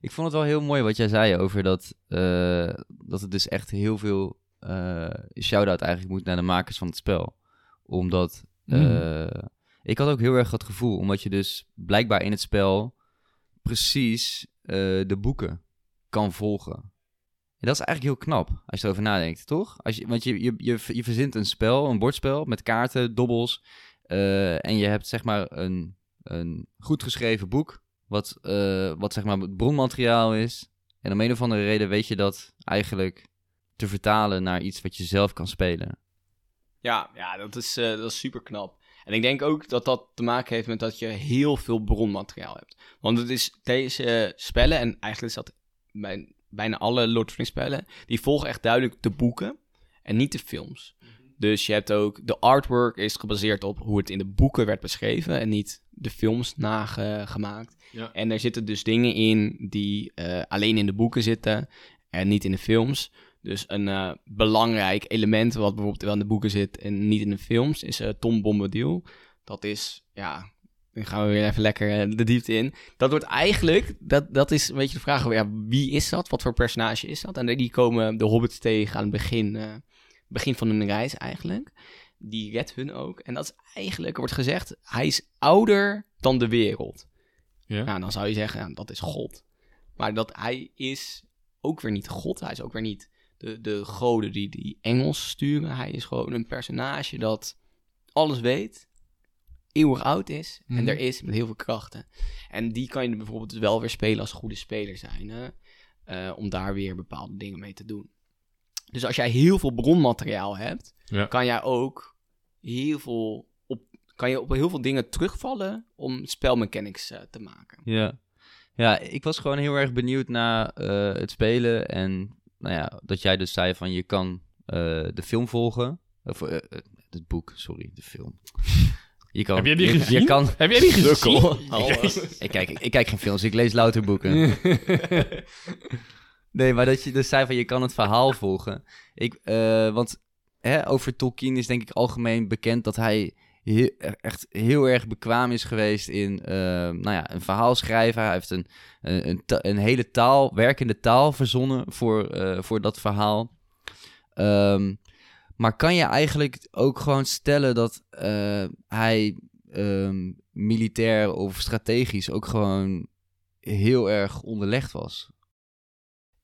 Ik vond het wel heel mooi wat jij zei over dat, eh, dat het dus echt heel veel eh shout-out eigenlijk moet naar de makers van het spel. Omdat eh, ik had ook heel erg het gevoel, omdat je dus blijkbaar in het spel precies de boeken kan volgen. En dat is eigenlijk heel knap, als je erover nadenkt, toch? Als je, want je, je, je, je verzint een spel, een bordspel, met kaarten, dobbels. en je hebt zeg maar een, een goed geschreven boek, wat, eh, wat zeg maar het bronmateriaal is. En om een of andere reden weet je dat eigenlijk te vertalen naar iets wat je zelf kan spelen. Ja, ja dat, is, eh, dat is super knap. En ik denk ook dat dat te maken heeft met dat je heel veel bronmateriaal hebt. Want het is deze spellen, en eigenlijk is dat bij bijna alle Lord of the Rings spellen, die volgen echt duidelijk de boeken en niet de films. Dus je hebt ook, de artwork is gebaseerd op hoe het in de boeken werd beschreven en niet de films nagemaakt. Ja. En er zitten dus dingen in die eh, alleen in de boeken zitten en niet in de films. Dus een eh, belangrijk element wat bijvoorbeeld wel in de boeken zit en niet in de films is eh, Tom Bombadil. Dat is, ja, dan gaan we weer even lekker de diepte in. Dat wordt eigenlijk, dat, dat is een beetje de vraag, ja, wie is dat? Wat voor personage is dat? En die komen de hobbits tegen aan het begin, begin van hun reis eigenlijk. Die redt hun ook. En dat is eigenlijk, er wordt gezegd, hij is ouder dan de wereld. Ja. Nou, dan zou je zeggen, dat is God. Maar dat hij is ook weer niet God. Hij is ook weer niet de, de goden die die engels sturen. Hij is gewoon een personage dat alles weet, eeuwig oud is en Mhm. er is met heel veel krachten. En die kan je bijvoorbeeld dus wel weer spelen als goede speler zijn. Hè? Eh, om daar weer bepaalde dingen mee te doen. Dus als jij heel veel bronmateriaal hebt, Ja. kan jij ook heel veel op, kan je op heel veel dingen terugvallen om spelmechanics eh, te maken. Ja. Ja, ik was gewoon heel erg benieuwd naar eh, het spelen. En nou ja, dat jij dus zei van je kan eh, de film volgen. Of het boek, sorry, de film. Je kan, Heb jij die je, gezien? Je kan, Heb jij die gezien? ik, kijk, ik kijk geen films, ik lees louter boeken. Nee, maar dat je dus zei van je kan het verhaal volgen. Ik, eh, want over Tolkien is denk ik algemeen bekend dat hij echt heel erg bekwaam is geweest in eh, nou ja, een verhaal schrijven. Hij heeft een, een, een, hele taal, werkende taal verzonnen voor, eh, voor dat verhaal. Ehm, maar kan je eigenlijk ook gewoon stellen dat eh, hij ehm, militair of strategisch ook gewoon heel erg onderlegd was?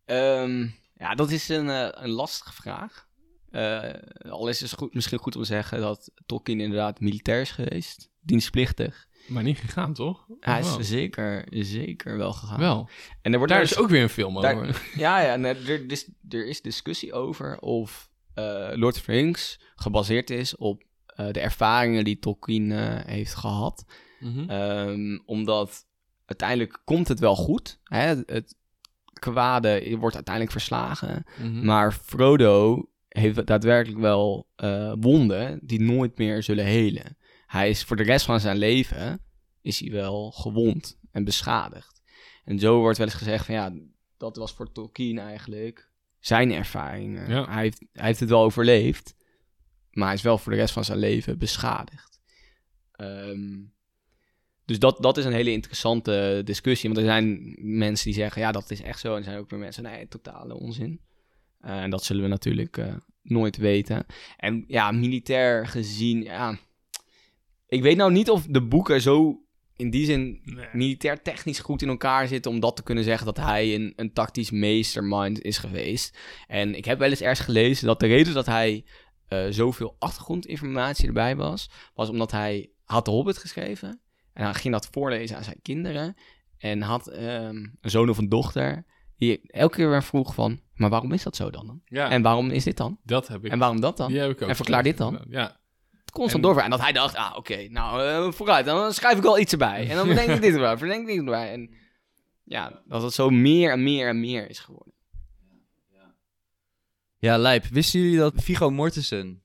Ehm, ja, dat is een, een lastige vraag. Eh, al is het goed, misschien goed om te zeggen dat Tolkien inderdaad militair is geweest, dienstplichtig. Maar niet gegaan, toch? Hij wel? is zeker, zeker wel gegaan. Wel. En er wordt Daar wel is ook weer een film daar- over. Ja, ja er, dus, er is discussie over of eh, Lord of the Rings gebaseerd is op eh, de ervaringen die Tolkien heeft gehad. Mhm. Ehm, omdat uiteindelijk komt het wel goed. Hè? Het, het kwade wordt uiteindelijk verslagen. Mhm. Maar Frodo heeft daadwerkelijk wel eh, wonden die nooit meer zullen helen. Hij is voor de rest van zijn leven is hij wel gewond en beschadigd. En zo wordt wel eens gezegd van ja, dat was voor Tolkien eigenlijk zijn ervaring. Ja. Hij, heeft, hij heeft het wel overleefd, maar hij is wel voor de rest van zijn leven beschadigd. Ehm, dus dat, dat is een hele interessante discussie. Want er zijn mensen die zeggen, ja, dat is echt zo. En er zijn ook weer mensen, nee, totale onzin. Eh, en dat zullen we natuurlijk eh, nooit weten. En ja, militair gezien, ja... Ik weet nou niet of de boeken zo in die zin Nee. militair technisch goed in elkaar zitten... om dat te kunnen zeggen dat hij een, een tactisch meestermind is geweest. En ik heb wel eens ergens gelezen dat de reden dat hij eh, zoveel achtergrondinformatie erbij was... was omdat hij had de Hobbit geschreven... en hij ging dat voorlezen aan zijn kinderen... en had ehm, een zoon of een dochter... die elke keer weer vroeg van... maar waarom is dat zo dan? Ja, En waarom is dit dan? dat heb ik. En waarom dat dan? Die heb ik ook. En verklaar dit dan? Ja. Constant En- doorvragen. En dat hij dacht, ah, oké, nou, eh, vooruit. Dan schrijf ik wel iets erbij. En dan bedenk ik dit erbij, bedenk ik dit erbij. En ja, dat het zo meer en meer en meer is geworden. Ja, Lijp. Wisten jullie dat Viggo Mortensen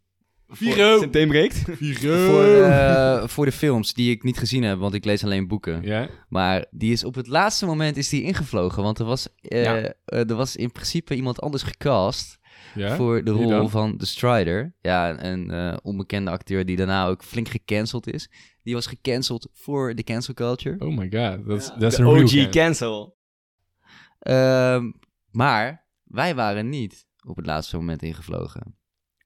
Viro! Zijn teen breekt? voor, eh, voor de films, die ik niet gezien heb, want ik lees alleen boeken. Ja? Maar die is op het laatste moment is die ingevlogen. Want er was, eh, Ja. eh, er was in principe iemand anders gecast Ja? voor de rol van The Strider. Ja, een eh, onbekende acteur die daarna ook flink gecanceld is. Die was gecanceld voor de cancel culture. Oh my god, dat is een OG fan. cancel. Ehm, maar wij waren niet op het laatste moment ingevlogen.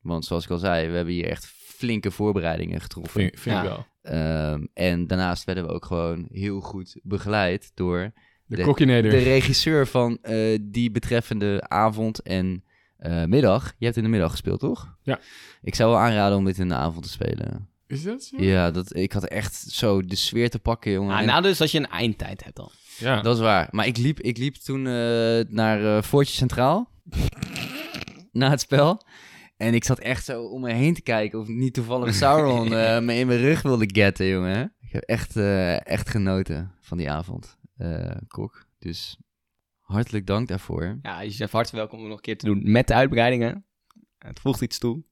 Want zoals ik al zei, we hebben hier echt flinke voorbereidingen getroffen. Vind, vind ik wel. Ehm, en daarnaast werden we ook gewoon heel goed begeleid door De, De- de regisseur van eh, die betreffende avond en eh, middag. Je hebt in de middag gespeeld, toch? Ja. Ik zou wel aanraden om dit in de avond te spelen. Is dat zo? Ja, dat, ik had echt zo de sfeer te pakken, jongen. Ah, nou, dus dat je een eindtijd hebt dan. Ja. Dat is waar. Maar ik liep, ik liep toen eh, naar Fortje Centraal. na het spel. En ik zat echt zo om me heen te kijken of niet toevallig Sauron eh, me in mijn rug wilde getten, jongen. Ik heb echt, eh, echt genoten van die avond, eh, Kok. Dus hartelijk dank daarvoor. Ja, je bent hartelijk welkom om het nog een keer te doen met de uitbreidingen. Het voegt iets toe.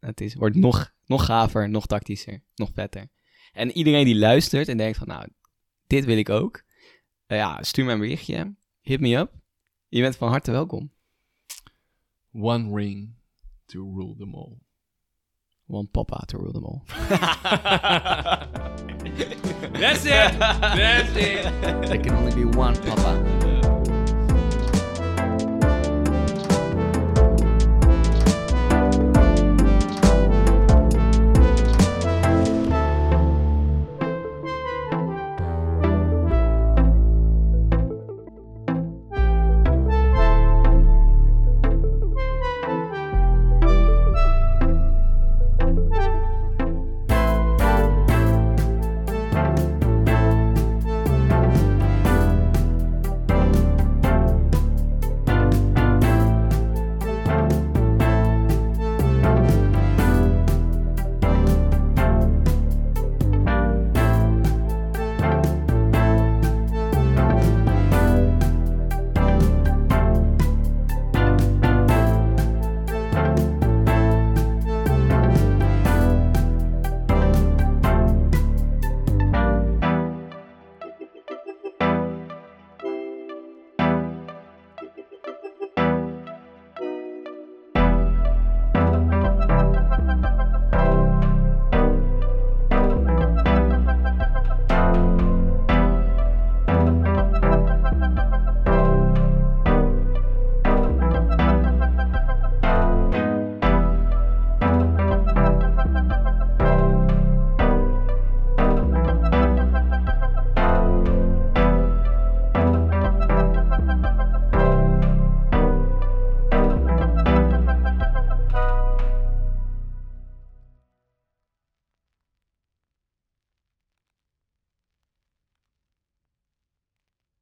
Het is, wordt nog, nog gaver, nog tactischer, nog vetter. En iedereen die luistert en denkt van, nou, dit wil ik ook. eh, ja, stuur me een berichtje. Hit me up. Je bent van harte welkom. One ring to rule them all. One papa to rule them all. That's it. That's it. There can only be one, papa.